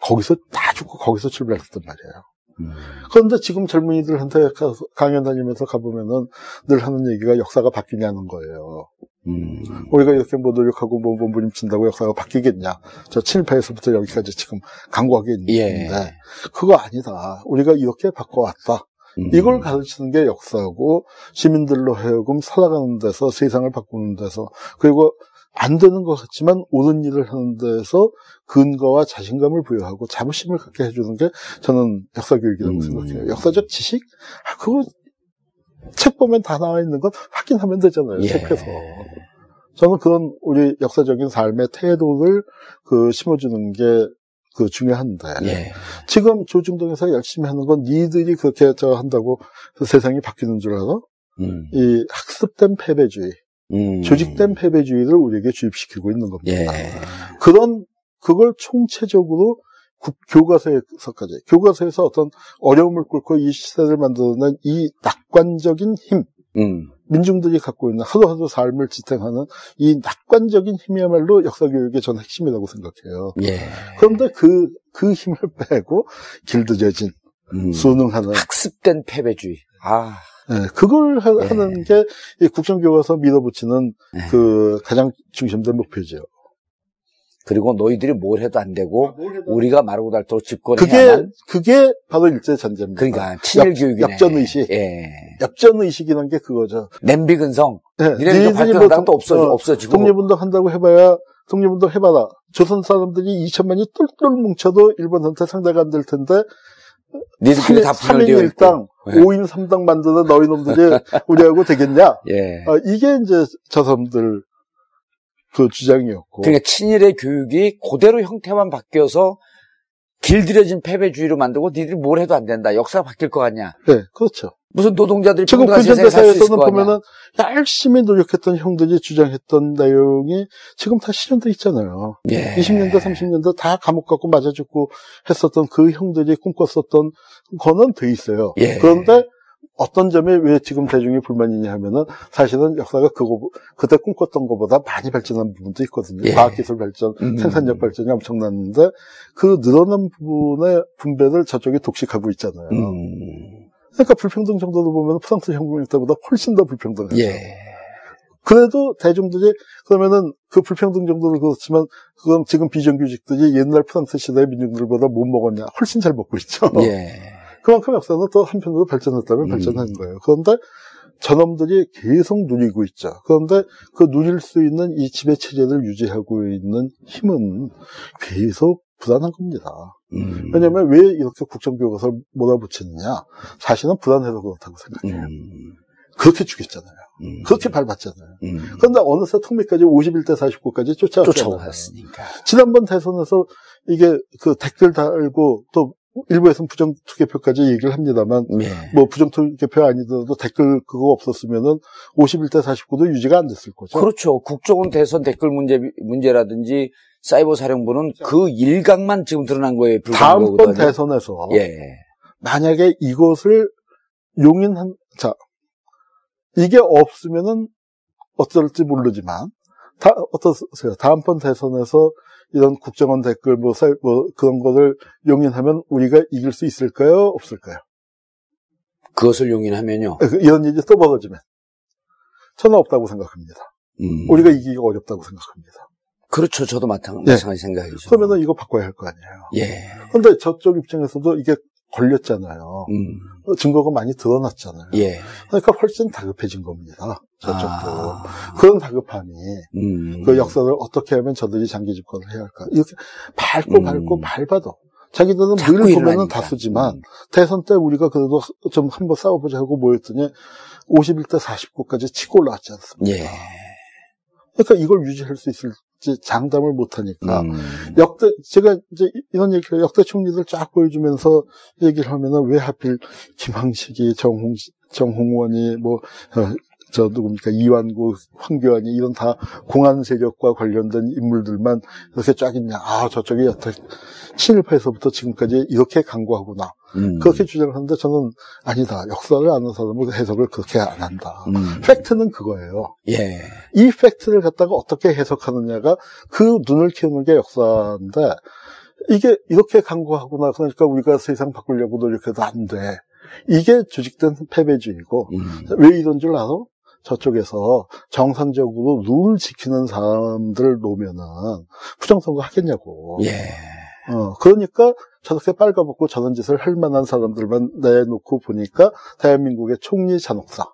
거기서 다 죽고 거기서 출발했단 말이에요. 음. 그런데 지금 젊은이들한테 강연 다니면서 가보면은 늘 하는 얘기가 역사가 바뀌냐는 거예요. 음. 우리가 이렇게 뭐 노력하고 뭐 몸부림친다고 역사가 바뀌겠냐. 저 친일파에서부터 여기까지 지금 강구하게 있는데 예. 그거 아니다. 우리가 이렇게 바꿔왔다. 음. 이걸 가르치는 게 역사고 시민들로 하여금 살아가는 데서 세상을 바꾸는 데서 그리고 안 되는 것 같지만 옳은 일을 하는 데서 근거와 자신감을 부여하고 자부심을 갖게 해주는 게 저는 역사 교육이라고 음. 생각해요. 역사적 지식? 아, 그거 책 보면 다 나와 있는 건 확인하면 되잖아요. 예. 책에서. 저는 그런 우리 역사적인 삶의 태도를 그 심어주는 게 그 중요한데 예. 지금 조중동에서 열심히 하는 건 니들이 그렇게 저 한다고 세상이 바뀌는 줄 알아? 음. 이 학습된 패배주의, 음. 조직된 패배주의를 우리에게 주입시키고 있는 겁니다. 예. 그런 그걸 총체적으로 국- 교과서에서까지 교과서에서 어떤 어려움을 꿇고 이 시대를 만들어낸 이 낙관적인 힘, 음. 민중들이 갖고 있는 하루하루 삶을 지탱하는 이 낙관적인 힘이야말로 역사교육의 전 핵심이라고 생각해요. 예. 그런데 그, 그 힘을 빼고 길들여진, 음. 순응하는, 학습된 패배주의. 아. 예, 그걸 하, 예. 는게이 국정교과서 밀어붙이는 예. 그 가장 중심된 목표죠. 그리고 너희들이 뭘 해도 안 되고 아, 우리가 마르고 닳도록 그게, 집권해야만 그게 바로 일제 전제입니다. 그러니까 친일 역- 교육이네. 역전 의식. 예. 역전 의식이라는 게 그거죠. 냄비 근성. 예, 니네들 뭐또 없어 어, 없어지고. 독립운동 한다고 해봐야, 독립운동 해봐라. 조선 사람들이 2천만이 똘똘 뭉쳐도 일본한테 상대가 안 될 텐데, 니들끼리 다 3인 분열되어 1당, 있고. 예. 5인 3당 만드는 너희 놈들이 우리하고 되겠냐? [laughs] 예. 아, 이게 이제 저 사람들 그 주장이었고. 그러니까 친일의 교육이 그대로 형태만 바뀌어서 길들여진 패배주의로 만들고 니들이 뭘 해도 안 된다. 역사가 바뀔 것 같냐. 네, 그렇죠. 무슨 노동자들이 지금 근현대사에서는 것 같냐. 보면은 열심히 노력했던 형들이 주장했던 내용이 지금 다 실현돼 있잖아요. 예. 20년대, 30년대 다 감옥 갖고 맞아 죽고 했었던 그 형들이 꿈꿨었던 거는 돼 있어요. 예. 그런데 어떤 점에 왜 지금 대중이 불만이냐 하면은 사실은 역사가 그거, 그때 꿈꿨던 것보다 많이 발전한 부분도 있거든요. 예. 과학기술 발전, 음. 생산력 발전이 엄청났는데 그 늘어난 부분의 분배를 저쪽이 독식하고 있잖아요. 음. 그러니까 불평등 정도로 보면 프랑스 혁명 때보다 훨씬 더 불평등해요. 예. 그래도 대중들이 그러면은 그 불평등 정도는 그렇지만 그건 지금 비정규직들이 옛날 프랑스 시대의 민중들보다 못 먹었냐 훨씬 잘 먹고 있죠. 예. 그만큼 역사는 또 한편으로 발전했다면 음. 발전하는 거예요. 그런데 저놈들이 계속 누리고 있죠. 그런데 그 누릴 수 있는 이 지배 체제를 유지하고 있는 힘은 계속 불안한 겁니다. 음. 왜냐하면 왜 이렇게 국정교과서를 몰아붙이느냐? 사실은 불안해서 그렇다고 생각해요. 음. 그렇게 죽였잖아요. 음. 그렇게 밟았잖아요. 음. 그런데 어느새 통미까지 51대 49까지 쫓아왔잖아요. 쫓아왔으니까. 지난번 대선에서 이게 그 댓글 달고 또 일부에서는 부정투개표까지 얘기를 합니다만 예. 뭐 부정투개표 아니더라도 댓글 그거 없었으면은 51대 49도 유지가 안 됐을 거죠. 그렇죠. 국정원 대선 댓글 문제, 문제라든지 사이버 사령부는 그 일각만 지금 드러난 거에 불과한 다음번 거거든요. 대선에서 예. 만약에 이것을 용인한 자 이게 없으면은 어떨지 모르지만 다 어떠세요? 다음번 대선에서 이런 국정원 댓글 뭐, 사- 뭐 그런 거를 용인하면 우리가 이길 수 있을까요? 없을까요? 그것을 용인하면요. 이런 일이 또 벌어지면 저는 없다고 생각합니다. 음. 우리가 이기기가 어렵다고 생각합니다. 그렇죠. 저도 마찬, 네. 마찬가지 생각이죠. 그러면은 이거 바꿔야 할 거 아니에요. 예. 근데 저쪽 입장에서도 이게 걸렸잖아요. 음. 증거가 많이 드러났잖아요. 예. 그러니까 훨씬 다급해진 겁니다. 저쪽도. 아. 그런 다급함이 음. 그 역사를 어떻게 하면 저들이 장기 집권을 해야 할까. 이렇게 밟고 음. 밟고 밟아도 자기들은 늘 보면은 일어나니까. 다수지만 대선 때 우리가 그래도 좀 한번 싸워보자 하고 모였더니 51대 49까지 치고 올라왔지 않습니까? 예. 그러니까 이걸 유지할 수 있을지 장담을 못하니까 음. 역대 제가 이제 이- 이런 얘기를 역대 총리들 쫙 보여주면서 얘기를 하면은 왜 하필 김항식이 정홍 정홍원이 뭐 어, 저 누굽니까 이완구 황교안이 이런 다 공안 세력과 관련된 인물들만 이렇게 쫙 있냐 아 저쪽이 친일파에서부터 지금까지 이렇게 강구하구나 음. 그렇게 주장을 하는데 저는 아니다 역사를 아는 사람은 해석을 그렇게 안 한다 음. 팩트는 그거예요 예. 이 팩트를 갖다가 어떻게 해석하느냐가 그 눈을 키우는 게 역사인데 이게 이렇게 강구하구나 그러니까 우리가 세상 바꾸려고 노력해도 안 돼. 이게 조직된 패배주의고 음. 왜 이런 줄 알아? 저쪽에서 정상적으로 룰 지키는 사람들 놓으면은 부정선거 하겠냐고. 예. 어, 그러니까 저렇게 빨가벗고 저런 짓을 할 만한 사람들만 내놓고 보니까 대한민국의 총리 잔혹사.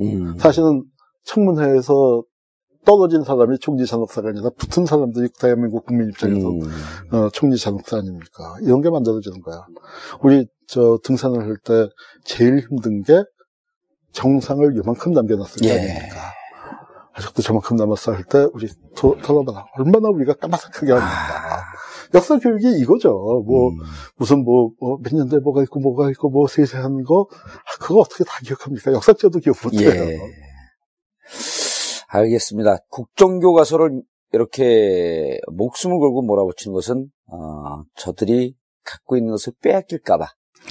음. 사실은 청문회에서 떨어진 사람이 총리 잔혹사가 아니라 붙은 사람들이 대한민국 국민 입장에서 음. 어, 총리 잔혹사 아닙니까? 이런 게 만들어지는 거야. 우리 저 등산을 할 때 제일 힘든 게 정상을 요만큼 남겨놨을 때 예. 아닙니까? 아직도 저만큼 남았어 할 때 우리 도- 돌아봐라. 얼마나 우리가 까마득하게 합니까? 역사 교육이 이거죠. 뭐 음. 무슨 뭐 몇 년대 뭐가 있고 뭐가 있고 뭐 세세한 거 아, 그거 어떻게 다 기억합니까? 역사책도 기억 못해요. 예. 알겠습니다. 국정교과서를 이렇게 목숨을 걸고 몰아붙이는 것은 어, 저들이 갖고 있는 것을 빼앗길까봐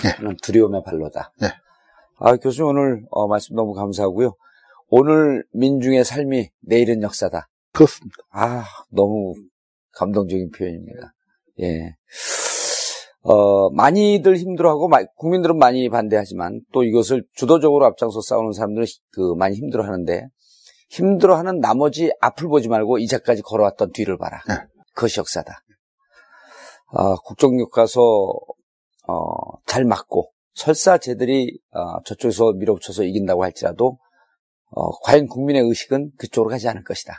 예. 두려움의 발로다. 예. 아, 교수님 오늘 어, 말씀 너무 감사하고요. 오늘 민중의 삶이 내일은 역사다. 그렇습니다. 아, 너무 감동적인 표현입니다. 예. 어, 많이들 힘들어하고, 마- 국민들은 많이 반대하지만, 또 이것을 주도적으로 앞장서 싸우는 사람들은 그, 많이 힘들어 하는데, 힘들어 하는 나머지 앞을 보지 말고 이제까지 걸어왔던 뒤를 봐라. 네. 그것이 역사다. 아, 국정교과서, 어, 잘 맞고, 설사 쟤들이, 어, 저쪽에서 밀어붙여서 이긴다고 할지라도, 어, 과연 국민의 의식은 그쪽으로 가지 않을 것이다.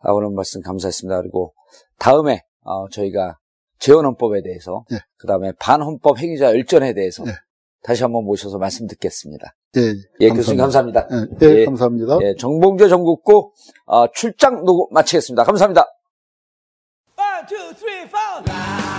아, 오늘 말씀 감사했습니다. 그리고 다음에 어, 저희가 재헌헌법에 대해서 예. 그 다음에 반헌법 행위자 열전에 대해서 예. 다시 한번 모셔서 말씀 듣겠습니다. 예, 예, 교수님 감사합니다. 예, 예, 예. 감사합니다. 예, 정봉재 전국구 어, 출장 녹음 마치겠습니다. 감사합니다. One, two, three, four.